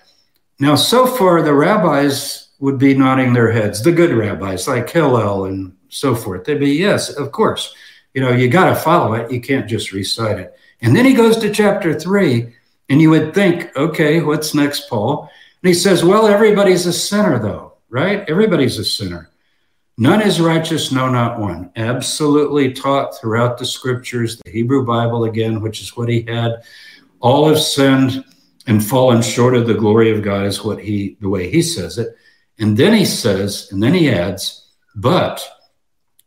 S2: Now, so far, the rabbis would be nodding their heads, the good rabbis like Hillel and so forth. They'd be, yes, of course you know, you got to follow it. You can't just recite it. And then he goes to chapter three, and you would think, okay, what's next, Paul? And he says, well, everybody's a sinner, though, right? Everybody's a sinner. None is righteous, no, not one. Absolutely taught throughout the scriptures, the Hebrew Bible again, which is what he had. All have sinned and fallen short of the glory of God, is what he, the way he says it. And then he says, and then he adds, but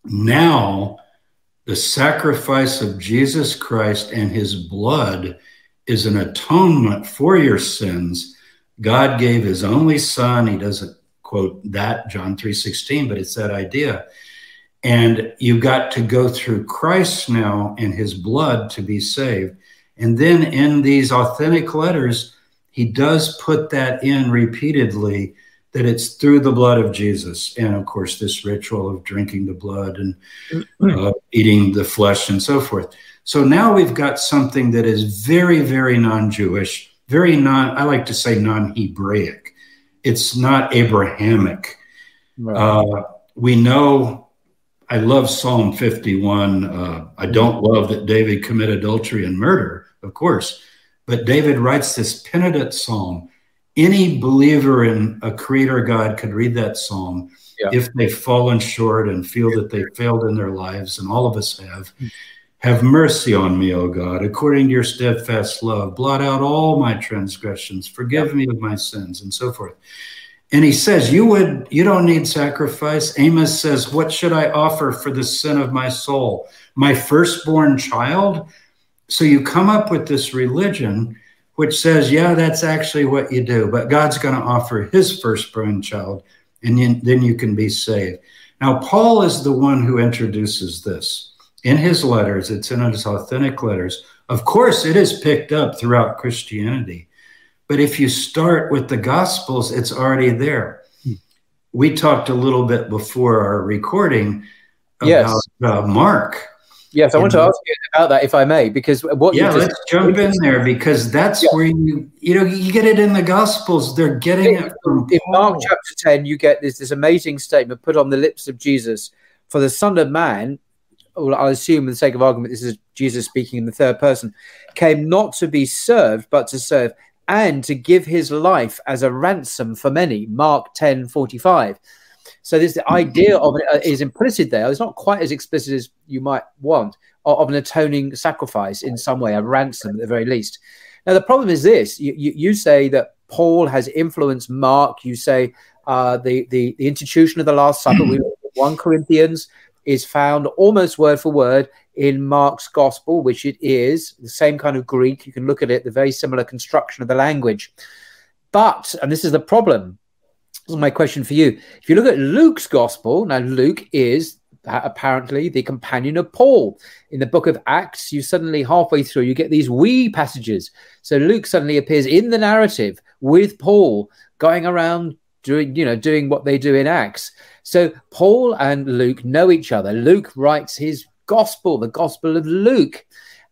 S2: now the sacrifice of Jesus Christ and his blood is an atonement for your sins. God gave his only son. He doesn't quote that John 3:16, but it's that idea. And you've got to go through Christ now and his blood to be saved. And then in these authentic letters, he does put that in repeatedly that it's through the blood of Jesus. And of course, this ritual of drinking the blood and uh, eating the flesh and so forth. So now we've got something that is very, very non Jewish, very non, I like to say non Hebraic. It's not Abrahamic. Right. Uh, we know, I love Psalm 51. Uh, I don't love that David committed adultery and murder, of course, but David writes this penitent psalm any believer in a creator God could read that psalm yeah. if they've fallen short and feel that they failed in their lives, and all of us have. Have mercy on me, O God, according to your steadfast love. Blot out all my transgressions. Forgive me of my sins, and so forth. And he says, You would you don't need sacrifice. Amos says, What should I offer for the sin of my soul? My firstborn child? So you come up with this religion which says, yeah, that's actually what you do, but God's going to offer his firstborn child, and then you can be saved. Now, Paul is the one who introduces this in his letters, it's in his authentic letters. Of course, it is picked up throughout Christianity, but if you start with the Gospels, it's already there. Hmm. We talked a little bit before our recording about yes. uh, Mark
S1: Yes, I want to ask you about that, if I may, because what
S2: yeah, let's jump in there because that's yeah. where you you know you get it in the Gospels. They're getting it from
S1: in Mark chapter ten. You get this this amazing statement put on the lips of Jesus for the Son of Man. Well, I'll assume, for the sake of argument, this is Jesus speaking in the third person. Came not to be served, but to serve, and to give his life as a ransom for many. Mark ten forty five. So this the idea of it uh, implicit there. It's not quite as explicit as you might want of, an atoning sacrifice in some way, a ransom at the very least. Now the problem is this: you, you, you say that Paul has influenced Mark. You say uh, the, the the institution of the Last Supper. we, one Corinthians is found almost word for word in Mark's gospel, which it is the same kind of Greek. You can look at it, the very similar construction of the language. But, and this is the problem, this is my question for you. If you look at Luke's gospel, now Luke is apparently the companion of Paul. In the book of Acts, you suddenly halfway through, you get these we passages. So Luke suddenly appears in the narrative with Paul going around doing, you know, doing what they do in Acts. So Paul and Luke know each other. Luke writes his gospel, the gospel of Luke.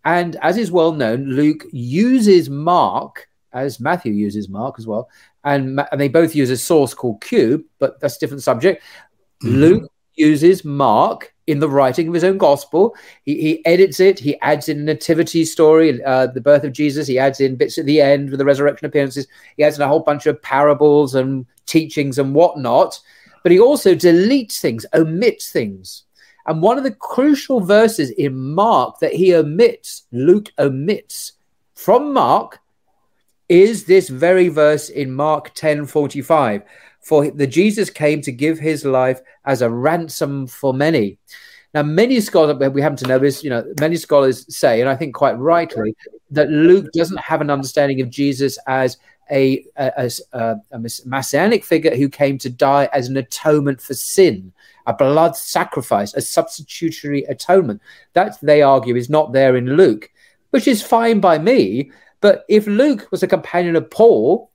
S1: And as is well known, Luke uses Mark, as Matthew uses Mark as well, and, and they both use a source called Q, but that's a different subject. Mm-hmm. Luke uses Mark in the writing of his own gospel. He, he edits it. He adds in a nativity story, uh, the birth of Jesus. He adds in bits at the end with the resurrection appearances. He adds in a whole bunch of parables and teachings and whatnot. But he also deletes things, omits things. And one of the crucial verses in Mark that he omits, Luke omits from Mark, is this very verse in Mark 10 45. For the Jesus came to give his life as a ransom for many. Now, many scholars, we happen to know this, you know, many scholars say, and I think quite rightly, that Luke doesn't have an understanding of Jesus as a, a, a, a messianic figure who came to die as an atonement for sin, a blood sacrifice, a substitutionary atonement. That, they argue, is not there in Luke, which is fine by me but if Luke was a companion of Paul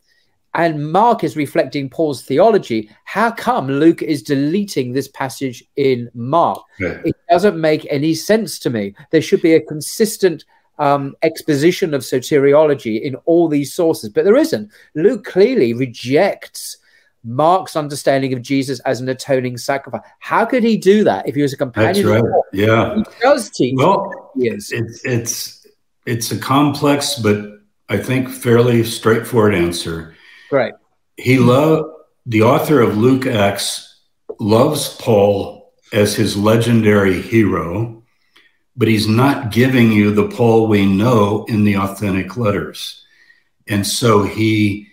S1: and Mark is reflecting Paul's theology, how come Luke is deleting this passage in Mark? Yeah. It doesn't make any sense to me. There should be a consistent um, exposition of soteriology in all these sources, but there isn't. Luke clearly rejects Mark's understanding of Jesus as an atoning sacrifice. How could he do that if he was a companion?
S2: That's right. Yeah,
S1: he does teach.
S2: Well, it's it's it's a complex but I think, fairly straightforward answer.
S1: Right.
S2: He loved the author of Luke Acts loves Paul as his legendary hero, but he's not giving you the Paul we know in the authentic letters. And so he,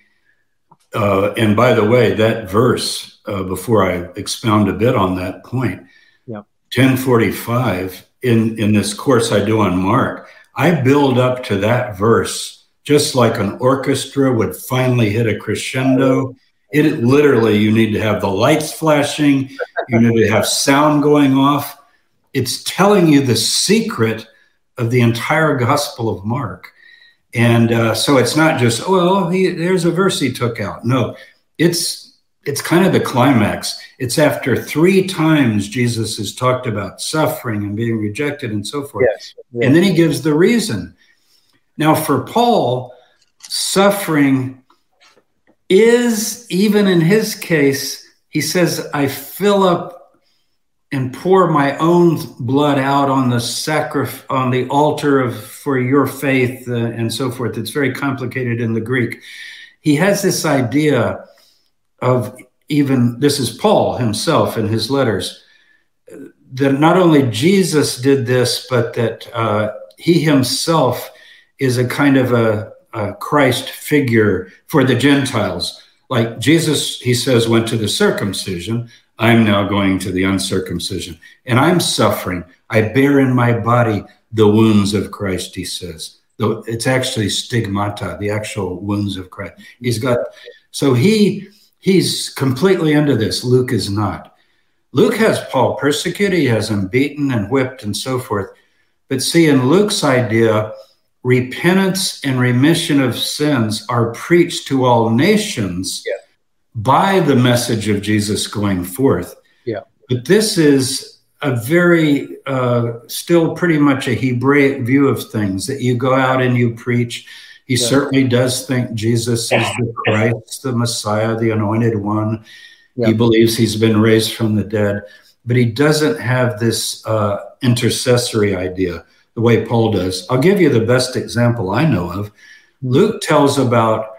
S2: uh, and by the way, that verse, uh, before I expound a bit on that point,
S1: yeah.
S2: 1045 in, in this course I do on Mark, I build up to that verse just like an orchestra would finally hit a crescendo. It literally, you need to have the lights flashing, you need to have sound going off. It's telling you the secret of the entire Gospel of Mark. And uh, so it's not just, oh, well, he, there's a verse he took out. No, it's it's kind of the climax. It's after three times Jesus has talked about suffering and being rejected and so forth. Yes, yes. And then he gives the reason. Now, for Paul, suffering is, even in his case, he says, I fill up and pour my own blood out on the sacrifice on the altar of for your faith uh, and so forth. It's very complicated in the Greek. He has this idea of even this is Paul himself in his letters that not only Jesus did this, but that uh, he himself is a kind of a, a Christ figure for the Gentiles. Like Jesus, he says, went to the circumcision. I'm now going to the uncircumcision, and I'm suffering. I bear in my body the wounds of Christ, he says. Though it's actually stigmata, the actual wounds of Christ. He's got so he he's completely into this. Luke is not. Luke has Paul persecuted, he has him beaten and whipped and so forth. But see, in Luke's idea, repentance and remission of sins are preached to all nations yeah. by the message of Jesus going forth.
S1: Yeah.
S2: But this is a very, uh, still pretty much a Hebraic view of things that you go out and you preach he yeah. certainly does think Jesus is the Christ, the Messiah, the anointed one. Yeah. He believes he's been raised from the dead, but he doesn't have this uh, intercessory idea the way Paul does. I'll give you the best example I know of. Luke tells about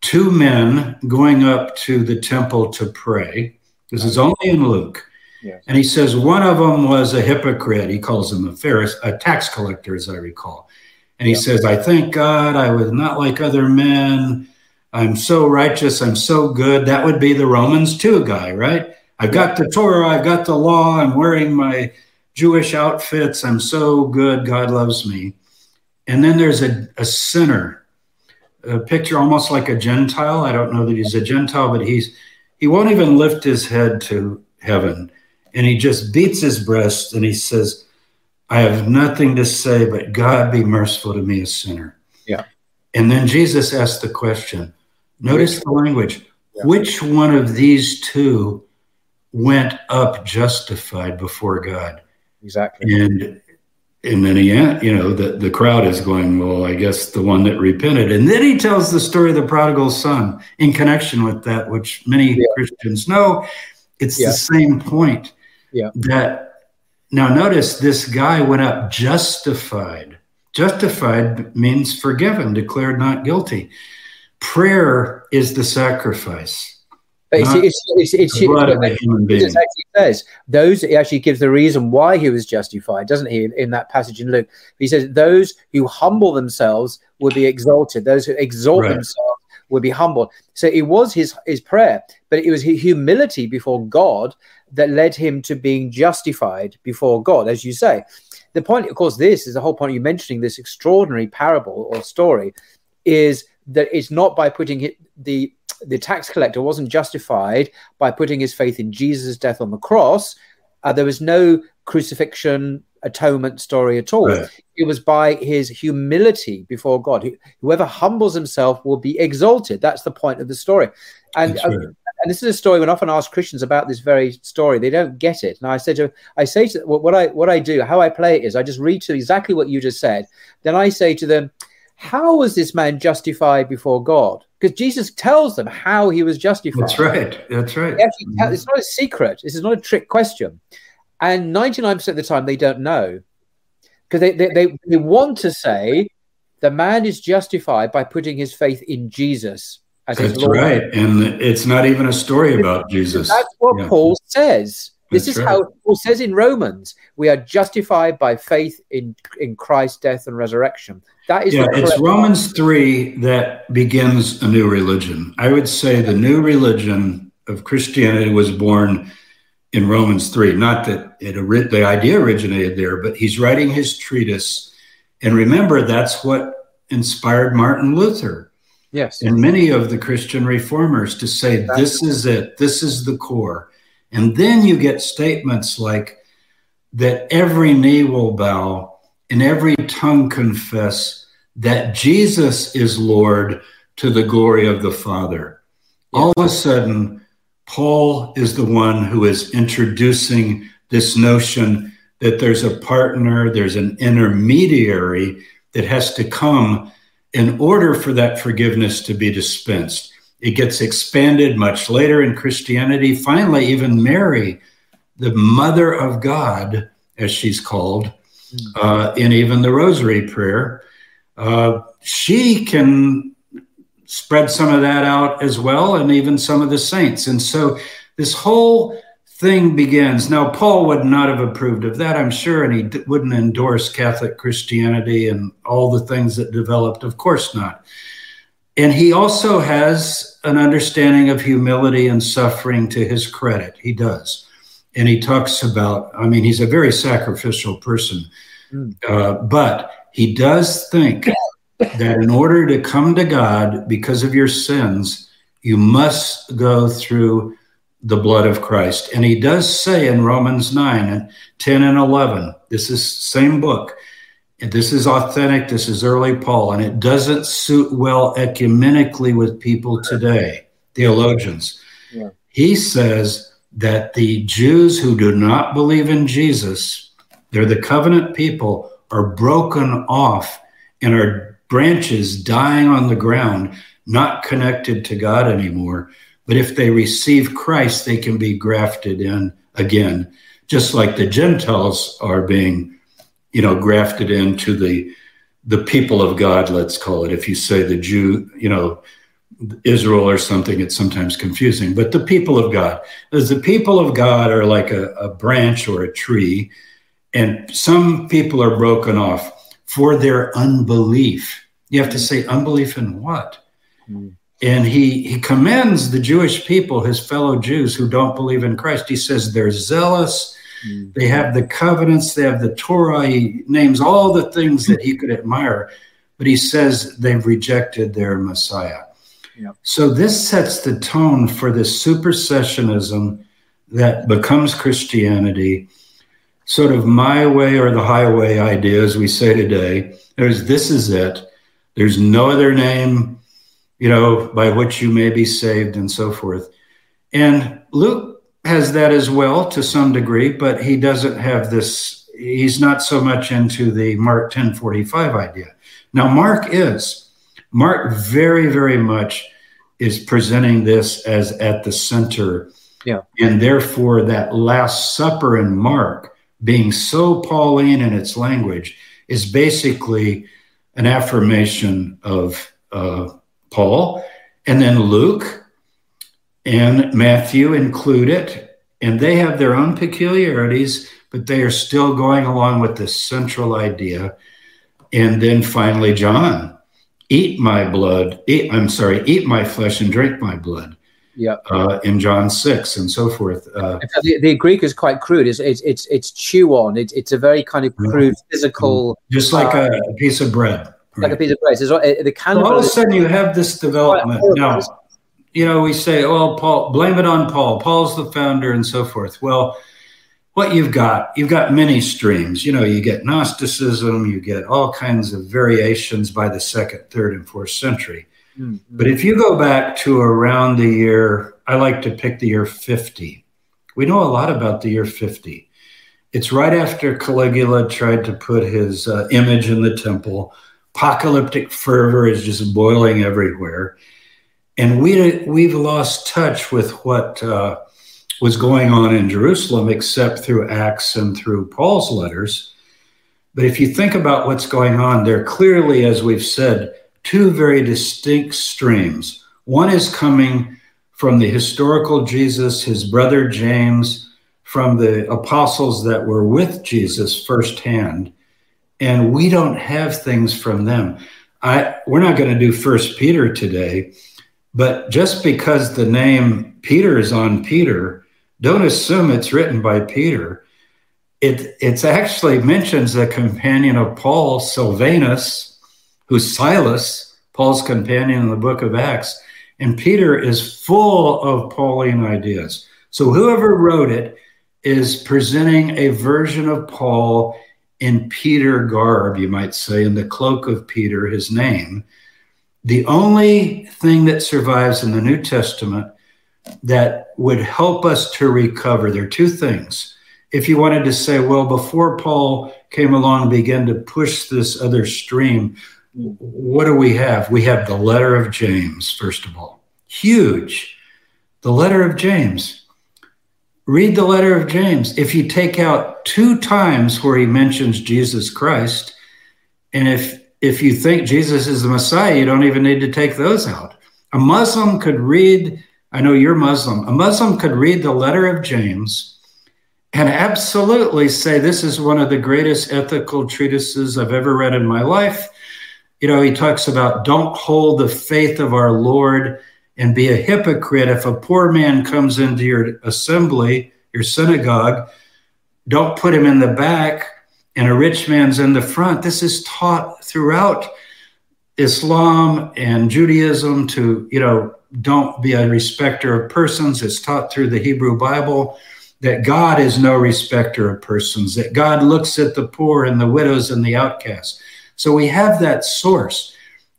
S2: two men going up to the temple to pray. This is only in Luke. Yes. And he says one of them was a hypocrite. He calls him a Pharisee, a tax collector, as I recall. And he yeah. says, I thank God I was not like other men. I'm so righteous. I'm so good. That would be the Romans 2 guy, right? I've got the Torah. I've got the law. I'm wearing my Jewish outfits. I'm so good. God loves me. And then there's a, a sinner, a picture almost like a Gentile. I don't know that he's a Gentile, but he's he won't even lift his head to heaven. And he just beats his breast and he says, I have nothing to say, but God be merciful to me, a sinner.
S1: Yeah.
S2: And then Jesus asked the question. Notice the language. Yeah. Which one of these two went up justified before God?
S1: Exactly.
S2: And and then he, you know, the, the crowd is going, well, I guess the one that repented. And then he tells the story of the prodigal son in connection with that, which many yeah. Christians know. It's yeah. the same point.
S1: Yeah.
S2: That now, notice this guy went up justified. Justified means forgiven, declared not guilty. Prayer is the sacrifice.
S1: It's, it's, it's, it's, it actually says those. It actually gives the reason why he was justified, doesn't he? In that passage in Luke, he says, "Those who humble themselves will be exalted; those who exalt themselves will be humbled." So it was his his prayer, but it was his humility before God that led him to being justified before God, as you say. The point, of course, this is the whole point you mentioning this extraordinary parable or story is that it's not by putting it, the the tax collector wasn't justified by putting his faith in Jesus' death on the cross. Uh, there was no crucifixion atonement story at all. It was by his humility before God. Whoever humbles himself will be exalted. That's the point of the story. And uh, and this is a story when I often ask Christians about this very story, they don't get it. And I say to I say to what I what I do, how I play it is I just read to exactly what you just said. Then I say to them, How was this man justified before God? Because Jesus tells them how he was justified.
S2: That's right. That's right.
S1: Mm-hmm. It's not a secret. This is not a trick question. And 99% of the time they don't know. Because they, they, they, they want to say the man is justified by putting his faith in Jesus As
S2: that's right. And it's not even a story about Jesus.
S1: That's what yeah. Paul says. This That's is right. how Paul says in Romans, we are justified by faith in, in Christ's death and resurrection. That is
S2: yeah, it's Romans 3 that begins a new religion. I would say the new religion of Christianity was born in Romans 3. Not that it the idea originated there, but he's writing his treatise. And remember, that's what inspired Martin Luther
S1: Yes.
S2: And many of the Christian reformers to say, this is it, this is the core. And then you get statements like that every knee will bow and every tongue confess that Jesus is Lord to the glory of the Father. All of a sudden, Paul is the one who is introducing this notion that there's a partner, there's an intermediary that has to come in order for that forgiveness to be dispensed. It gets expanded much later in Christianity. Finally, even Mary, the mother of God, as she's called. Uh, in even the Rosary prayer, uh, she can spread some of that out as well, and even some of the saints. And so this whole thing begins. Now, Paul would not have approved of that, I'm sure, and he d- wouldn't endorse Catholic Christianity and all the things that developed. Of course not. And he also has an understanding of humility and suffering to his credit. He does. And he talks about, I mean, he's a very sacrificial person. Mm. Uh, but he does think that in order to come to God because of your sins, you must go through the blood of Christ. And he does say in Romans 9 and 10 and 11, this is same book. This is authentic. This is early Paul, and it doesn't suit well ecumenically with people today, theologians. Yeah. He says that the Jews who do not believe in Jesus, they're the covenant people, are broken off and are branches dying on the ground, not connected to God anymore but if they receive Christ, they can be grafted in again, just like the Gentiles are being, you know, grafted into the the people of God, let's call it. If you say the Jew, you know, Israel or something, it's sometimes confusing. But the people of God, as the people of God are like a, a branch or a tree, and some people are broken off for their unbelief. You have to say unbelief in what? Mm and he he commends the Jewish people, his fellow Jews who don't believe in Christ. He says they're zealous, mm-hmm. they have the covenants, they have the Torah. He names all the things that he could admire, but he says they've rejected their Messiah. So this sets the tone for this supersessionism that becomes Christianity, sort of my way or the highway idea, as we say today. There's this is it. There's no other name you know, by which you may be saved and so forth. And Luke has that as well to some degree, but he doesn't have this, he's not so much into the Mark 1045 idea. Now, Mark is. Mark very, very much is presenting this as at the center.
S1: Yeah.
S2: And therefore, that Last Supper in Mark, being so Pauline in its language, is basically an affirmation of uh, Paul, and then Luke and Matthew include it, and they have their own peculiarities, but they are still going along with this central idea. And then finally, John, eat my blood, eat, I'm sorry, eat my flesh and drink my blood.
S1: Yeah.
S2: Uh, in John 6 and so forth.
S1: Uh, the, the, Greek is quite crude. It's, it's, it's, it's chew on. It's, it's a very kind of crude, physical.
S2: Just like uh, a piece of bread
S1: like a piece of bread. Uh, the
S2: cannibal. all of a sudden, you have this development now. You know, we say, "Oh, Paul, blame it on Paul. Paul's the founder, and so forth." Well, what you've got, you've got many streams. You know, you get Gnosticism, you get all kinds of variations by the second, third, and fourth century. Mm-hmm. But if you go back to around the year, I like to pick the year 50. We know a lot about the year 50. It's right after Caligula tried to put his uh, image in the temple apocalyptic fervor is just boiling everywhere. And we, we've lost touch with what uh, was going on in Jerusalem, except through Acts and through Paul's letters. But if you think about what's going on, there clearly, as we've said, two very distinct streams. One is coming from the historical Jesus, his brother James, from the apostles that were with Jesus firsthand and we don't have things from them. I we're not going to do First Peter today, but just because the name Peter is on Peter, don't assume it's written by Peter. It it's actually mentions a companion of Paul, Silvanus, who's Silas, Paul's companion in the book of Acts. And Peter is full of Pauline ideas. So whoever wrote it is presenting a version of Paul in Peter garb, you might say, in the cloak of Peter, his name. The only thing that survives in the New Testament that would help us to recover, there are two things. If you wanted to say, well, before Paul came along and began to push this other stream, what do we have? We have the letter of James, first of all. Huge. The letter of James. Read the letter of James. If you take out two times where he mentions Jesus Christ, and if if you think Jesus is the Messiah, you don't even need to take those out. A Muslim could read, I know you're Muslim, a Muslim could read the letter of James and absolutely say, This is one of the greatest ethical treatises I've ever read in my life you know, he talks about don't hold the faith of our Lord and be a hypocrite. If a poor man comes into your assembly, your synagogue, don't put him in the back and a rich man's in the front. This is taught throughout Islam and Judaism to, you know, don't be a respecter of persons. It's taught through the Hebrew Bible that God is no respecter of persons, that God looks at the poor and the widows and the outcasts. So we have that source,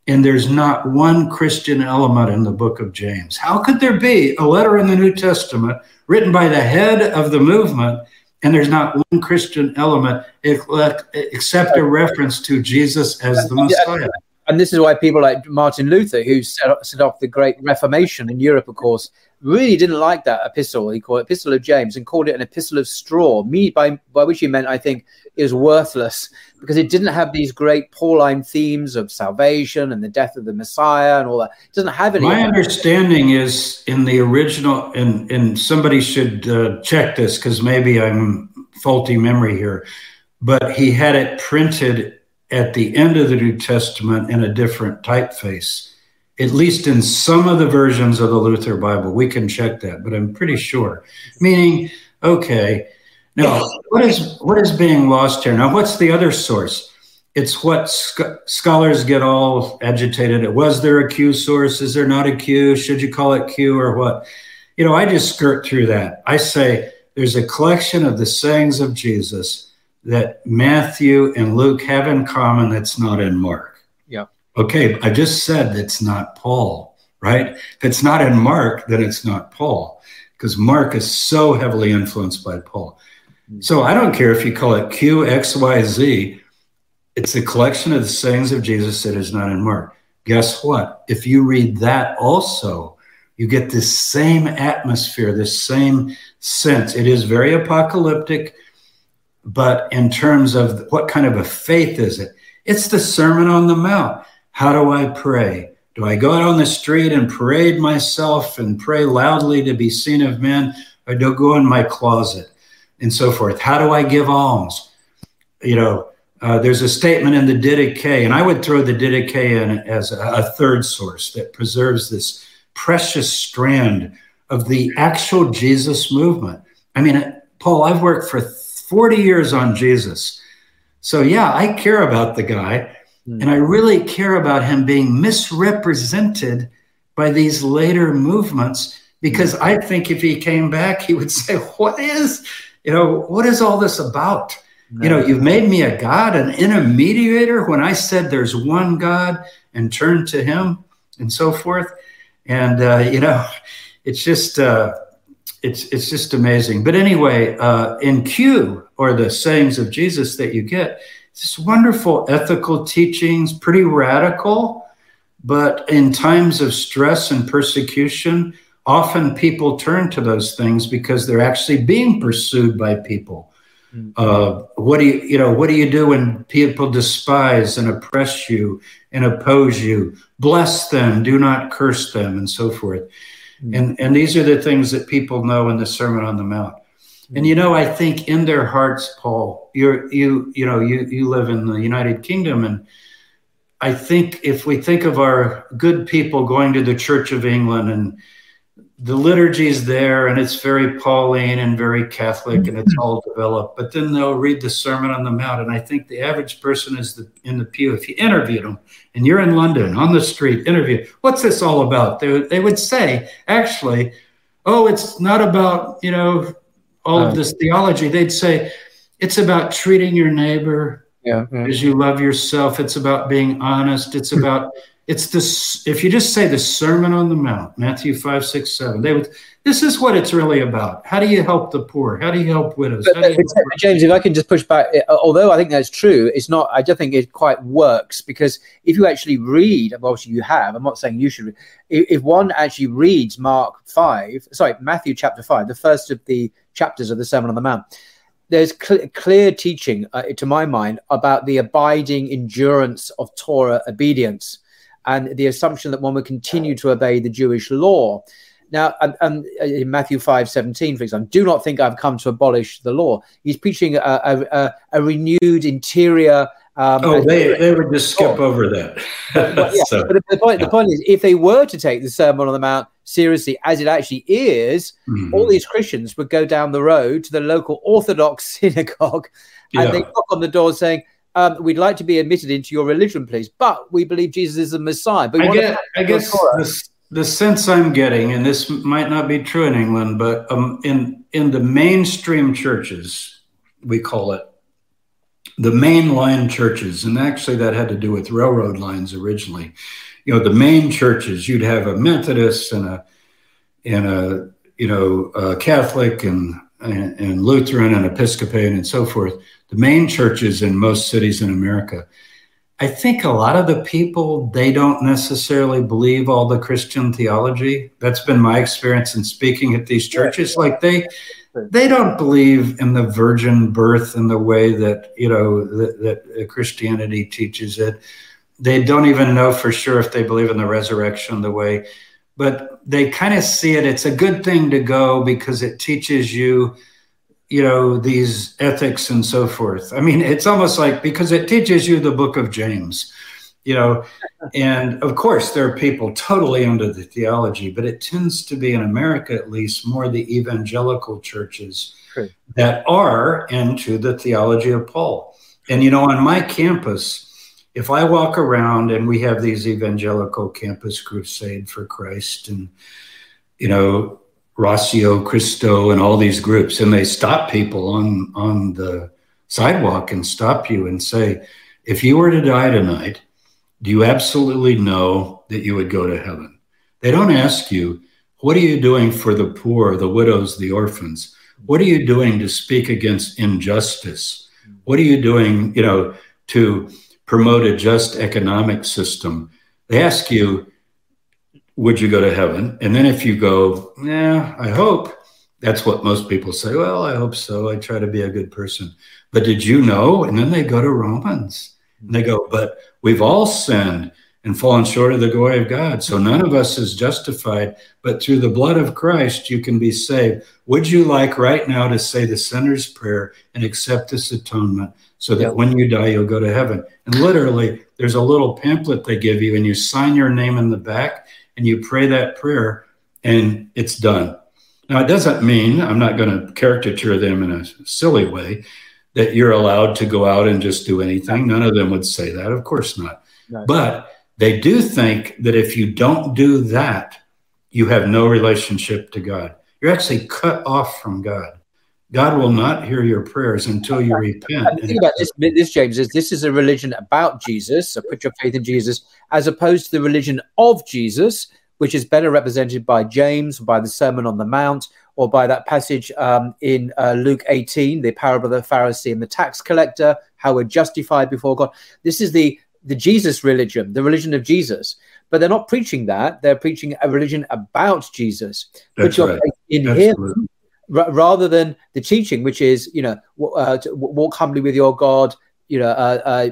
S2: and there's not one Christian element in the book of James. How could there be a letter in the New Testament written by the head of the movement, and there's not one Christian element except a reference to Jesus as the Messiah?
S1: And this is why people like Martin Luther, who set, set off the Great Reformation in Europe, of course, really didn't like that epistle. He called it Epistle of James and called it an epistle of straw. Me by by which he meant, I think, is worthless because it didn't have these great Pauline themes of salvation and the death of the Messiah and all that. It doesn't have any.
S2: My understanding is in the original, and and somebody should uh, check this because maybe I'm faulty memory here, but he had it printed at the end of the New Testament in a different typeface. At least in some of the versions of the Luther Bible, we can check that, but I'm pretty sure. Meaning, okay, now, what is what is being lost here? Now, what's the other source? It's what sc- scholars get all agitated at. Was there a Q source? Is there not a Q? Should you call it Q or what? You know, I just skirt through that. I say there's a collection of the sayings of Jesus that Matthew and Luke have in common that's not in Mark.
S1: Yeah.
S2: Okay, I just said it's not Paul, right? If it's not in Mark, then it's not Paul, because Mark is so heavily influenced by Paul. Mm. So I don't care if you call it Q, X, Y, Z. It's a collection of the sayings of Jesus that is not in Mark. Guess what? If you read that also, you get this same atmosphere, this same sense. It is very apocalyptic, but in terms of what kind of a faith is it? It's the Sermon on the Mount. How do I pray? Do I go out on the street and parade myself and pray loudly to be seen of men, or do I go in my closet? and so forth. How do I give alms? You know, uh, there's a statement in the Didache, and I would throw the Didache in as a, a third source that preserves this precious strand of the actual Jesus movement. I mean, Paul, I've worked for 40 years on Jesus. So, yeah, I care about the guy, mm. and I really care about him being misrepresented by these later movements because I think if he came back, he would say, What is you know, what is all this about? No. You know, you've made me a God, an intermediator when I said there's one God and turned to him and so forth. And, uh, you know, it's just, uh, it's, it's just amazing. But anyway, uh, in Q or the sayings of Jesus that you get, it's wonderful ethical teachings, pretty radical, but in times of stress and persecution, often people turn to those things because they're actually being pursued by people. Mm-hmm. Uh, what do you, you know, what do you do when people despise and oppress you and oppose you? Bless them, do not curse them, and so forth. Mm-hmm. And and these are the things that people know in the Sermon on the Mount. And you know, I think in their hearts, Paul, you're you you know you you live in the United Kingdom, and I think if we think of our good people going to the Church of England and the liturgy is there and it's very Pauline and very Catholic and it's mm-hmm. all developed. But then they'll read the Sermon on the Mount. And I think the average person is the, in the pew. If you interviewed them and you're in London on the street, interview, what's this all about? They, they would say, actually, oh, it's not about, you know, all of this theology. They'd say, It's about treating your neighbor
S1: Yeah. yeah.
S2: as you love yourself. It's about being honest. It's hmm. about it's this. If you just say the Sermon on the Mount, Matthew five, six, seven, they would. This is what it's really about. How do you help the poor? How do you help widows? You
S1: but, James, if I can just push back, although I think that's true, it's not. I don't think it quite works because if you actually read, obviously you have. I'm not saying you should. If, one actually reads Mark five, sorry, Matthew chapter five, the first of the chapters of the Sermon on the Mount, there's cl- clear teaching, uh, to my mind, about the abiding endurance of Torah obedience and the assumption that one would continue to obey the Jewish law. Now, and, and in Matthew 5 17, for example, do not think I've come to abolish the law. He's preaching a, a, a, a renewed interior. Um,
S2: Oh, they, they would just skip over that.
S1: but, yeah,
S2: So,
S1: but the point, the point is, if they were to take the Sermon on the Mount seriously, as it actually is,
S2: mhm.
S1: all these Christians would go down the road to the local Orthodox synagogue and
S2: Yeah.
S1: they knock on the door saying, um, "We'd like to be admitted into your religion, please, but we believe Jesus is the Messiah." But
S2: I guess, I guess the, the sense I'm getting, and this might not be true in England, but um, in in the mainstream churches, we call it the mainline churches, and actually that had to do with railroad lines originally. You know, the main churches, you'd have a Methodist and a and a you know a Catholic and, and Lutheran and Episcopalian and so forth. The main churches in most cities in America. I think a lot of the people they don't necessarily believe all the Christian theology. That's been my experience in speaking at these churches. Like they they don't believe in the virgin birth in the way that you know that, that Christianity teaches it. They don't even know for sure if they believe in the resurrection the way, but they kind of see it. It's a good thing to go because it teaches you you know these ethics and so forth. I mean it's almost like because it teaches you the book of james you know and of course there are people totally into the theology but it tends to be in america at least more the evangelical churches that are into the theology of paul. And you know on my campus if i walk around and we have these evangelical campus crusade for christ and you know Ratio Christi and all these groups, and they stop people on on the sidewalk and stop you and say, if you were to die tonight, do you absolutely know that you would go to heaven? They don't ask you, what are you doing for the poor, the widows, the orphans? What are you doing to speak against injustice? What are you doing, you know, to promote a just economic system? They ask you, would you go to heaven? And then if you go, yeah, I hope. That's what most people say. Well, I hope so. I try to be a good person. But did you know? And then they go to Romans and they go, but we've all sinned and fallen short of the glory of God. So none of us is justified, but through the blood of Christ, you can be saved. Would you like right now to say the sinner's prayer and accept this atonement so that when you die, you'll go to heaven? And literally, there's a little pamphlet they give you, and you sign your name in the back and you pray that prayer, and it's done. Now, it doesn't mean I'm not going to caricature them in a silly way that you're allowed to go out and just do anything. None of them would say that. Of course not.
S1: No.
S2: But they do think that if you don't do that, you have no relationship to God. You're actually cut off from God. God will not hear your prayers until you repent.
S1: And the thing about this, this, James, is this is a religion about Jesus. So put your faith in Jesus, as opposed to the religion of Jesus, which is better represented by James, by the Sermon on the Mount, or by that passage um, in uh, Luke 18, the parable of the Pharisee and the tax collector, how we're justified before God. This is the the Jesus religion, the religion of Jesus. But they're not preaching that; they're preaching a religion about Jesus.
S2: That's
S1: your
S2: right.
S1: faith in Him
S2: Absolutely.
S1: ra- rather than the teaching, which is you know w- uh, walk humbly with your God. You know, uh, uh,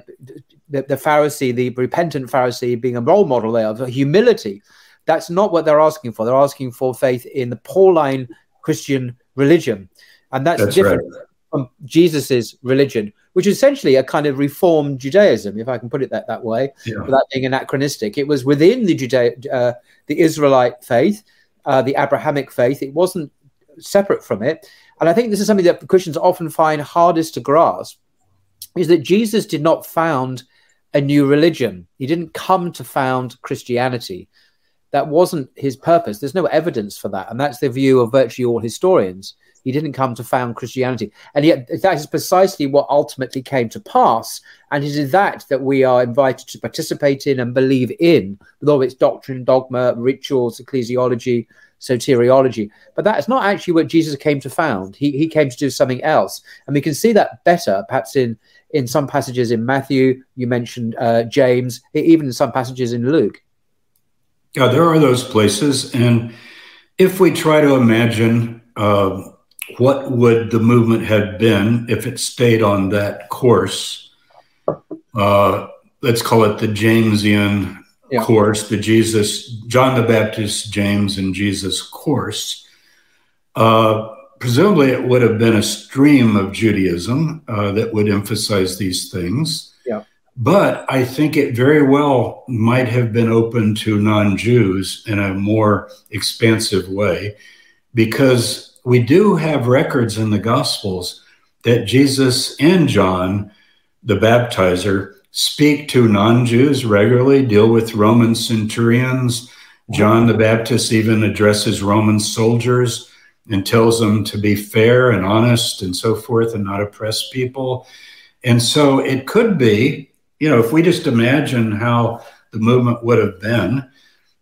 S1: the, the Pharisee, the repentant Pharisee, being a role model there of humility. That's not what they're asking for. They're asking for faith in the Pauline Christian religion, and that's,
S2: That's
S1: different from Jesus's religion, which is essentially a kind of reformed Judaism, if I can put it that that way
S2: Yeah.
S1: without being anachronistic. It was within the Judea, uh, the Israelite faith, uh, the Abrahamic faith. It wasn't separate from it. And I think this is something that Christians often find hardest to grasp is that Jesus did not found a new religion. He didn't come to found Christianity. that wasn't his purpose. There's no evidence for that. And that's the view of virtually all historians. He didn't come to found Christianity. And yet, that is precisely what ultimately came to pass. And it is that that we are invited to participate in and believe in, with all its doctrine, dogma, rituals, ecclesiology, soteriology. But that is not actually what Jesus came to found. He, he came to do something else. And we can see that better, perhaps in, in some passages in Matthew. You mentioned uh, James, even in some passages in Luke.
S2: Yeah, there are those places. And if we try to imagine uh, what would the movement have been if it stayed on that course, uh, let's call it the Jamesian yeah. course, the Jesus, John the Baptist, James, and Jesus course, uh, presumably it would have been a stream of Judaism uh, that would emphasize these things.
S1: Yeah.
S2: But I think it very well might have been open to non Jews in a more expansive way because we do have records in the Gospels that Jesus and John, the baptizer, speak to non Jews regularly, deal with Roman centurions. John the Baptist even addresses Roman soldiers and tells them to be fair and honest and so forth and not oppress people. And so it could be, you know, if we just imagine how the movement would have been,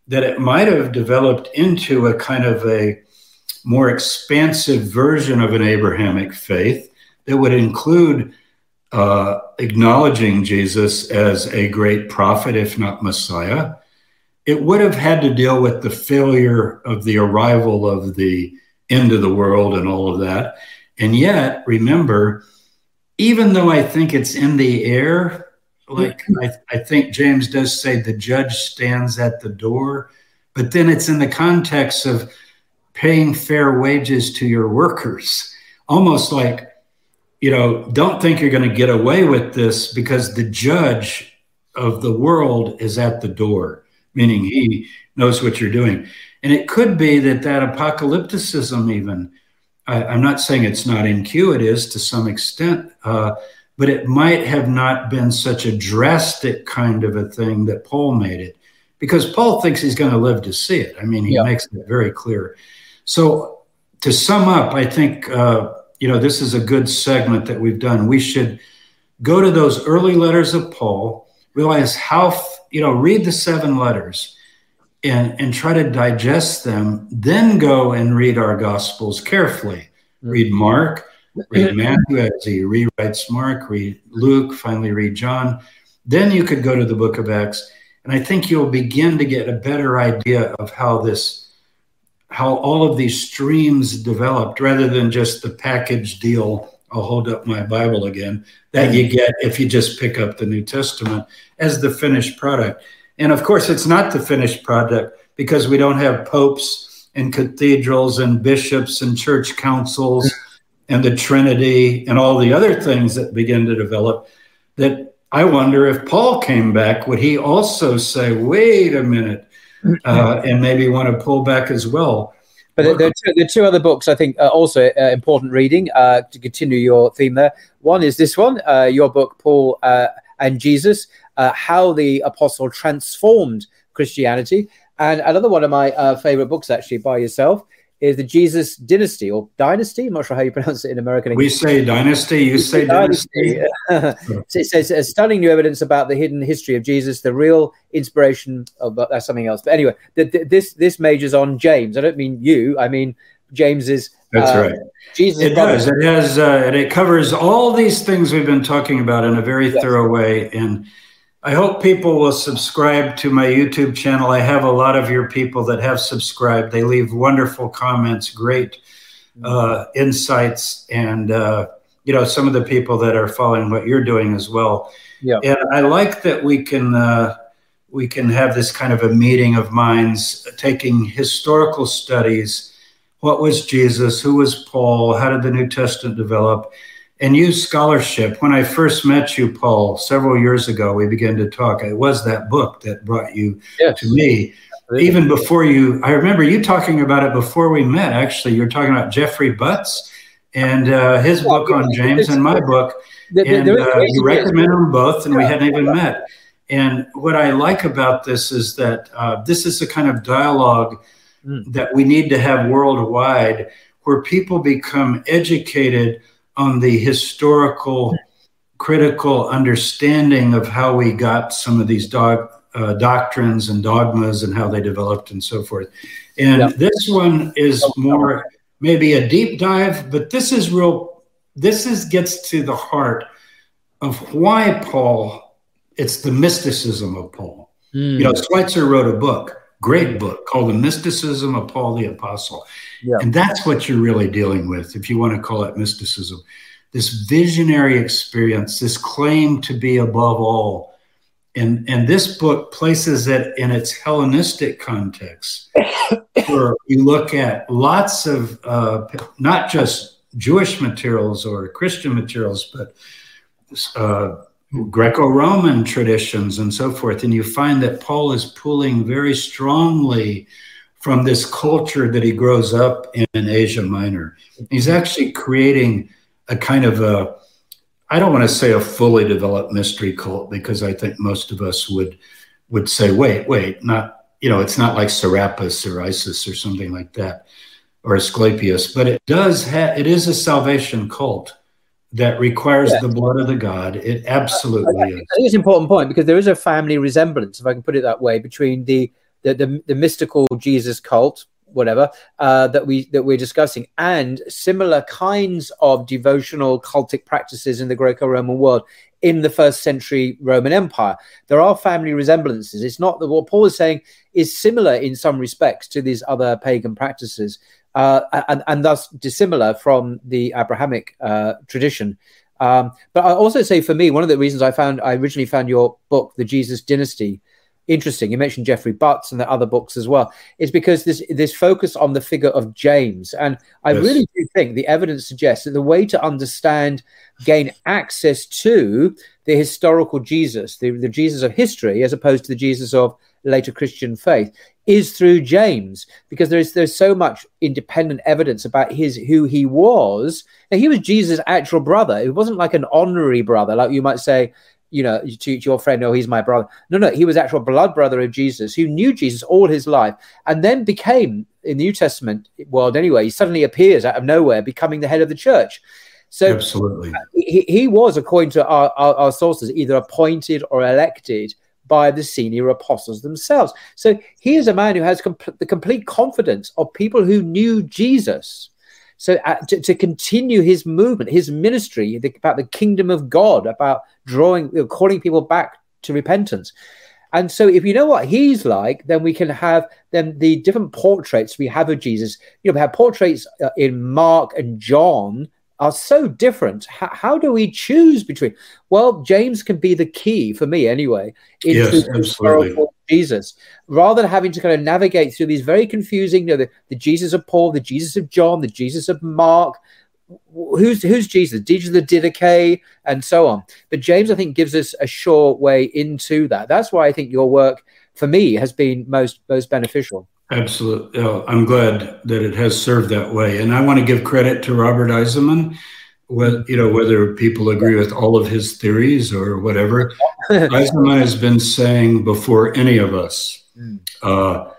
S2: that it might have developed into a kind of a more expansive version of an Abrahamic faith that would include uh, acknowledging Jesus as a great prophet, if not Messiah, it would have had to deal with the failure of the arrival of the end of the world and all of that. And yet, remember, even though I think it's in the air, like I, I think James does say the judge stands at the door, but then it's in the context of paying fair wages to your workers, almost like you know, don't think you're going to get away with this because the judge of the world is at the door, meaning he knows what you're doing. And it could be that that apocalypticism, even, I, am not saying it's not in Q, it is to some extent, uh, but it might have not been such a drastic kind of a thing that Paul made it because Paul thinks he's going to live to see it. I mean, he yeah. makes it very clear. So to sum up, I think. Uh, you know, this is a good segment that we've done. We should go to those early letters of Paul, realize how, you know, read the seven letters and, and try to digest them, then go and read our gospels carefully. Read Mark, read Matthew as he rewrites Mark, read Luke, finally read John. Then you could go to the book of Acts. And I think you'll begin to get a better idea of how this how all of these streams developed rather than just the package deal. I'll hold up my Bible again that you get if you just pick up the New Testament as the finished product. And of course, it's not the finished product because we don't have popes and cathedrals and bishops and church councils and the Trinity and all the other things that begin to develop. That I wonder if Paul came back, would he also say, wait a minute, uh, and maybe want to pull back as well.
S1: But there, are two, there are two other books I think are also uh, important reading uh, to continue your theme there. One is this one, uh, your book, Paul uh, and Jesus, uh, How the Apostle Transformed Christianity. And another one of my favorite books, actually, by yourself, is the Jesus dynasty or dynasty. I'm not sure how you pronounce it in American
S2: English. We say dynasty, you say dynasty.
S1: dynasty. so it says uh, stunning new evidence about the hidden history of Jesus, the real inspiration of uh, that's something else. But anyway, the, the, this this majors on James. I don't mean you. I mean James is.
S2: That's uh, right. Jesus. It brother. does. It has. Uh, and it covers all these things we've been talking about in a very yes. thorough way and I hope people will subscribe to my YouTube channel. I have a lot of your people that have subscribed. They leave wonderful comments, great uh, insights, and uh, you know some of the people that are following what you're doing as well.
S1: Yeah,
S2: and I like that we can uh, we can have this kind of a meeting of minds, taking historical studies. What was Jesus? Who was Paul? How did the New Testament develop? And use scholarship. When I first met you, Paul, several years ago, we began to talk. It was that book that brought you yes. to me. Even before you, I remember you talking about it before we met. Actually, you're talking about Jeffrey Butz and uh, his book on James and my book, and uh, you recommend them both, and we hadn't even met. And what I like about this is that uh, this is the kind of dialogue mm. that we need to have worldwide where people become educated on the historical, critical understanding of how we got some of these dog, uh, doctrines and dogmas and how they developed and so forth. And yep. this one is more maybe a deep dive, but this is real. This is gets to the heart of why Paul. It's the mysticism of Paul. Mm. You know, Schweitzer wrote a book, great book called "The Mysticism of Paul the Apostle," yeah. and that's what you're really dealing with, if you want to call it mysticism. This visionary experience, this claim to be above all and and this book places it in its Hellenistic context, where you look at lots of uh, not just Jewish materials or Christian materials, but uh, Greco-Roman traditions and so forth, and you find that Paul is pulling very strongly from this culture that he grows up in, in Asia Minor. He's actually creating a kind of a I don't want to say a fully developed mystery cult because I think most of us would would say, wait, wait, not you know, it's not like Serapis or Isis or something like that, or Asclepius, but it does have it is a salvation cult that requires yeah. the blood of the God. It absolutely I, I,
S1: is. I think it's an important point because there is a family resemblance, if I can put it that way, between the the, the, the mystical Jesus cult, whatever uh, that we that we're discussing, and similar kinds of devotional cultic practices in the Greco-Roman world in the first century Roman Empire. There are family resemblances. It's not that what Paul is saying is similar in some respects to these other pagan practices, uh, and, and thus dissimilar from the Abrahamic uh, tradition. Um, but I also say for me, one of the reasons I found I originally found your book, The Jesus Dynasty, interesting. You mentioned Jeffrey Butz and the other books as well. Is because this this focus on the figure of James, and I yes. really do think the evidence suggests that the way to understand, gain access to the historical Jesus, the, the Jesus of history, as opposed to the Jesus of later Christian faith, is through James, because there's there's so much independent evidence about his who he was. Now he was Jesus' actual brother. It wasn't like an honorary brother, like you might say you know, to, to, your friend, oh, he's my brother. No, no, he was actual blood brother of Jesus who knew Jesus all his life and then became, in the New Testament world anyway, he suddenly appears out of nowhere, becoming the head of the church. So
S2: absolutely,
S1: he, he was, according to our, our, our sources, either appointed or elected by the senior apostles themselves. So he is a man who has the complete confidence of people who knew Jesus so uh, to, to, continue his movement, his ministry the, about the kingdom of God, about drawing, you know, calling people back to repentance. And so, if you know what he's like, then we can have then the different portraits we have of Jesus. You know, we have portraits uh, in Mark and John are so different. How, how, do we choose between? Well, James can be the key for me anyway
S2: into yes.
S1: Jesus, rather than having to kind of navigate through these very confusing, you know, the, the Jesus of Paul, the Jesus of John, the Jesus of Mark. Who's who's Jesus? Jesus the Didache, and so on. But James, I think, gives us a sure way into that. That's why I think your work, for me, has been most most beneficial.
S2: Absolutely. Oh, I'm glad that it has served that way. And I want to give credit to Robert Eisenman. Whether, you know, whether people agree with all of his theories or whatever, Eisenman has been saying before any of us, hmm. uh,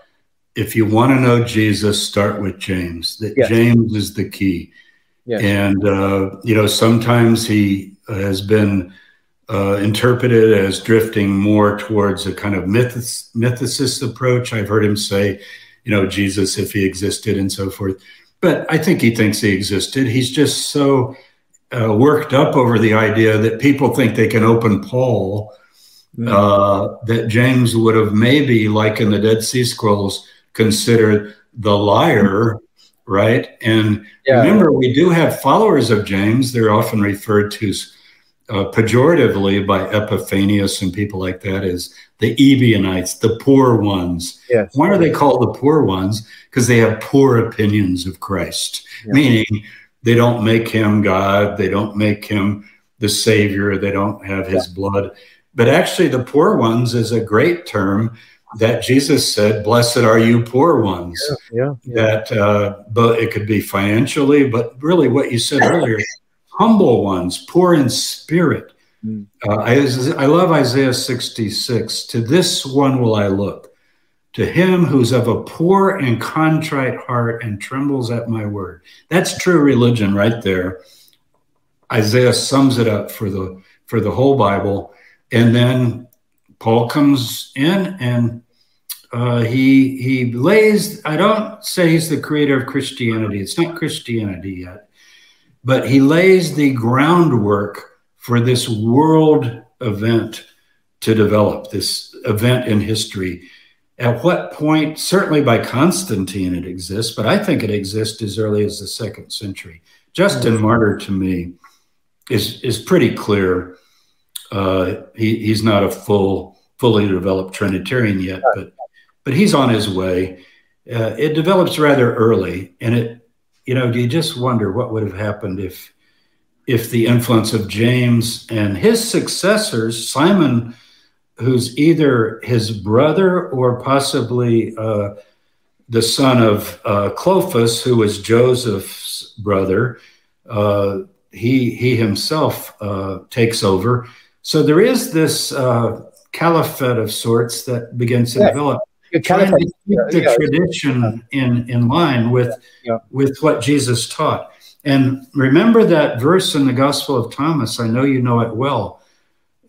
S2: if you want to know Jesus, start with James. That yes. James is the key. Yes. And, uh, you know, sometimes he has been uh, interpreted as drifting more towards a kind of mythos, mythicist approach. I've heard him say, you know, Jesus, if he existed and so forth. But I think he thinks he existed. He's just so uh, worked up over the idea that people think they can open Paul, uh, that James would have maybe, like in the Dead Sea Scrolls, considered the liar, right? And yeah. remember, we do have followers of James. They're often referred to uh, pejoratively by Epiphanius and people like that is the Ebionites, the poor ones.
S1: Yes.
S2: Why are they called the poor ones? Because they have poor opinions of Christ, yes. meaning they don't make him God, they don't make him the Savior, they don't have his blood. But actually, the poor ones is a great term that Jesus said, "Blessed are you poor ones."
S1: Yeah, yeah,
S2: yeah. That, uh, but it could be financially, but really, what you said earlier humble ones, poor in spirit, Mm. Uh, I, I love Isaiah 66. To this one will I look, to him who's of a poor and contrite heart and trembles at my word. That's true religion right there. Isaiah sums it up for the for the whole Bible, and then Paul comes in and uh, he he lays. I don't say he's the creator of Christianity. It's not Christianity yet, but he lays the groundwork for this world event to develop. This event in history. At what point? Certainly by Constantine, it exists, but I think it exists as early as the second century. Justin mm-hmm. Martyr, to me, is is pretty clear. Uh, he, he's not a full, fully developed Trinitarian yet, but but he's on his way. Uh, it develops rather early, and it, you know, do you just wonder what would have happened if, if the influence of James and his successors, Simon, who's either his brother or possibly uh, the son of uh, who was Joseph's brother, uh, he he himself uh, takes over. So there is this uh, caliphate of sorts that begins to yeah. develop trying to keep the yeah. tradition in, in line with, yeah. with what Jesus taught. And remember that verse in the Gospel of Thomas. I know you know it well.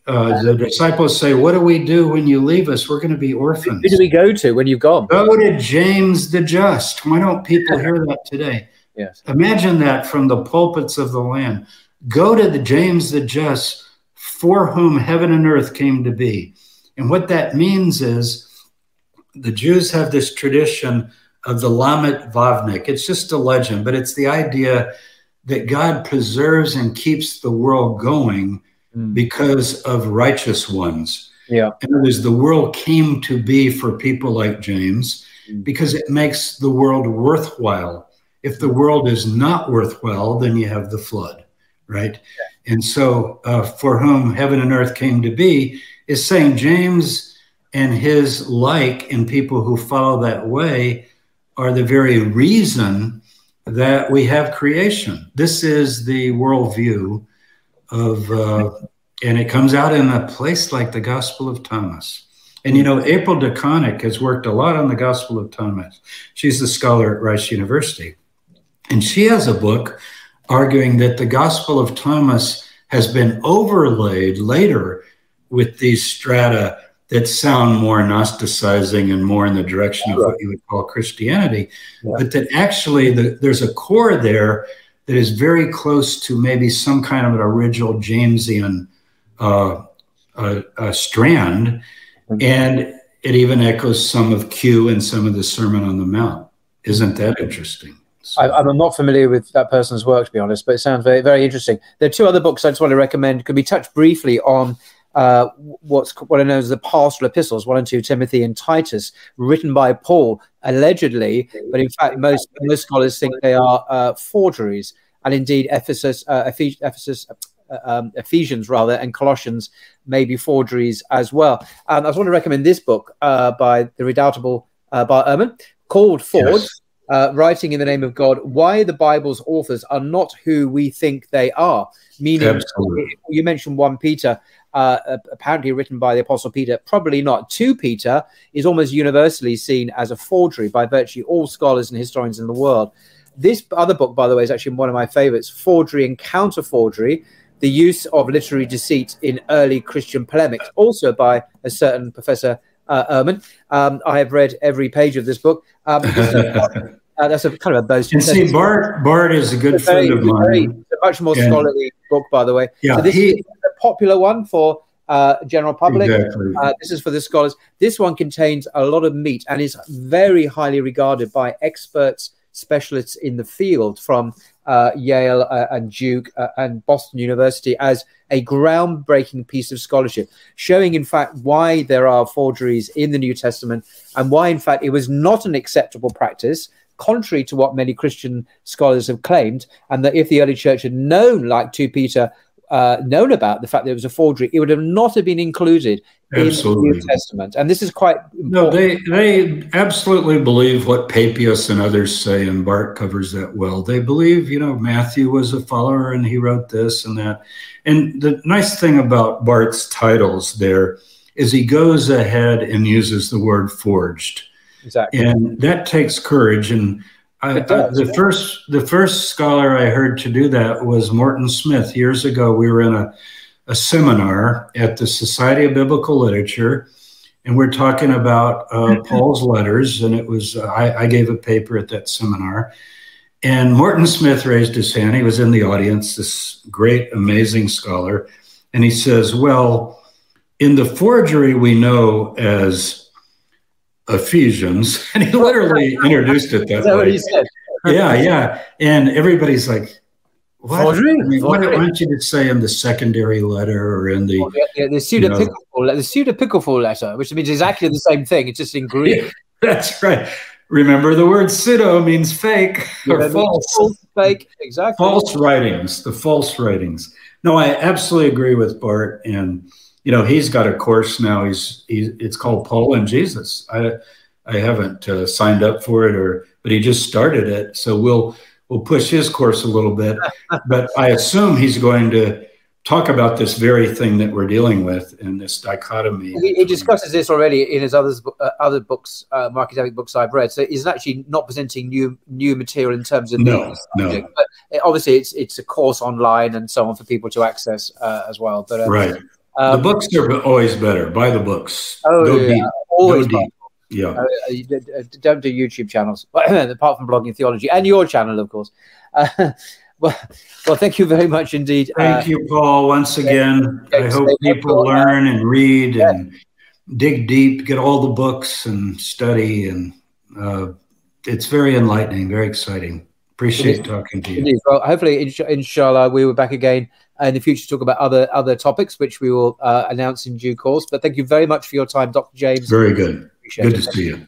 S2: Uh, the disciples say, What do we do when you leave us? We're going to be orphans.
S1: Who do we go to when you've gone?
S2: Go to James the Just. Why don't people hear that today?
S1: Yes.
S2: Imagine that from the pulpits of the land. Go to the James the Just, for whom heaven and earth came to be. And what that means is the Jews have this tradition of the Lamed Vavnik. It's just a legend, but it's the idea that God preserves and keeps the world going mm. because of righteous ones.
S1: Yeah.
S2: And it was the world came to be for people like James mm. because it makes the world worthwhile. If the world is not worthwhile, then you have the flood, right? Yeah. And so, uh, for whom heaven and earth came to be is saying James and his like and people who follow that way are the very reason that we have creation. This is the worldview of, uh, and it comes out in a place like the Gospel of Thomas. And you know, April DeConick has worked a lot on the Gospel of Thomas. She's a scholar at Rice University. And she has a book arguing that the Gospel of Thomas has been overlaid later with these strata that sound more Gnosticizing and more in the direction of what you would call Christianity, yeah. but that actually the, there's a core there that is very close to maybe some kind of an original Jamesian uh, uh, uh, strand, mm-hmm. and it even echoes some of Q and some of the Sermon on the Mount. Isn't that interesting?
S1: So. I, am not familiar with that person's work, to be honest, but it sounds very, very interesting. There are two other books I just want to recommend. Could we touch briefly on uh, what's what I know as the pastoral epistles, one and two, Timothy and Titus, written by Paul, allegedly, but in fact, most most scholars think they are uh, forgeries. And indeed, Ephesus, uh, Ephesus, uh, um, Ephesians rather, and Colossians may be forgeries as well. Um, I just want to recommend this book uh, by the redoubtable uh, Bart Ehrman called Forged. Yes. Uh, writing in the name of God, why the Bible's authors are not who we think they are. Meaning, Absolutely. you mentioned 1 Peter, uh, apparently written by the Apostle Peter, probably not to Peter, is almost universally seen as a forgery by virtually all scholars and historians in the world. This other book, by the way, is actually one of my favorites Forgery and Counter Forgery The Use of Literary Deceit in Early Christian Polemics, also by a certain Professor uh, Ehrman. Um, I have read every page of this book. Um, Uh, that's a kind of a boast.
S2: And see, Bart Bart is a good a friend very, of mine. Very,
S1: a much more scholarly book, by the way.
S2: Yeah,
S1: so this he, is a popular one for uh, general public. Exactly. Uh, this is for the scholars. This one contains a lot of meat and is very highly regarded by experts, specialists in the field from uh, Yale uh, and Duke uh, and Boston University as a groundbreaking piece of scholarship, showing, in fact, why there are forgeries in the New Testament and why, in fact, it was not an acceptable practice contrary to what many Christian scholars have claimed, and that if the early church had known, like 2 Peter, uh, known about the fact that it was a forgery, it would have not have been included
S2: Absolutely.
S1: in the New Testament. And this is quite
S2: No, they they absolutely believe what Papias and others say, and Bart covers that well. They believe, you know, Matthew was a follower and he wrote this and that. And the nice thing about Bart's titles there is he goes ahead and uses the word forged.
S1: Exactly.
S2: and that takes courage and I,
S1: does,
S2: I, the
S1: yeah.
S2: first the first scholar I heard to do that was Morton Smith years ago. We were in a, a seminar at the Society of Biblical Literature, and we're talking about uh, Paul's letters. And it was uh, I, I gave a paper at that seminar, and Morton Smith raised his hand. He was in the audience. This great, amazing scholar, and he says, "Well, in the forgery we know as." Ephesians, and he literally introduced it that
S1: Is that what
S2: way.
S1: he said?
S2: Yeah, yeah, and everybody's like, "What? I mean, why, don't you just say in the secondary letter or in the?"
S1: Oh, yeah, yeah, the pseudo
S2: know.
S1: the pseudepigraphal letter, which means exactly the same thing. It's just in Greek.
S2: That's right. Remember, the word pseudo means fake or false.
S1: false, fake, exactly.
S2: false writings, the false writings. No, I absolutely agree with Bart, and you know he's got a course now. He's he's it's called Paul and Jesus. I I haven't uh, signed up for it, or but he just started it, so we'll we'll push his course a little bit. but I assume he's going to talk about this very thing that we're dealing with in this dichotomy.
S1: He, he discusses this already in his others, uh, other books, uh, academic books I've read. So he's actually not presenting new new material in terms of
S2: No, no.
S1: But obviously, it's it's a course online and so on for people to access uh, as well. But uh,
S2: right.
S1: Um,
S2: the books are always better. Buy the books.
S1: Oh,
S2: Go
S1: yeah,
S2: deep.
S1: always
S2: Go deep. Yeah.
S1: Uh, uh, uh, don't do YouTube channels, apart from blogging theology and your channel, of course. Uh, well, well, thank you very much indeed.
S2: Thank
S1: Uh,
S2: you, Paul, once again. I hope people learn and read
S1: Yeah.
S2: and dig deep, get all the books and study. And uh, it's very enlightening, very exciting. Appreciate talking to you.
S1: Well, hopefully, insha- inshallah, we will back again in the future to talk about other other topics, which we will uh, announce in due course. But thank you very much for your time, Dr. James.
S2: Very good.
S1: Appreciate
S2: Good
S1: it.
S2: to see you.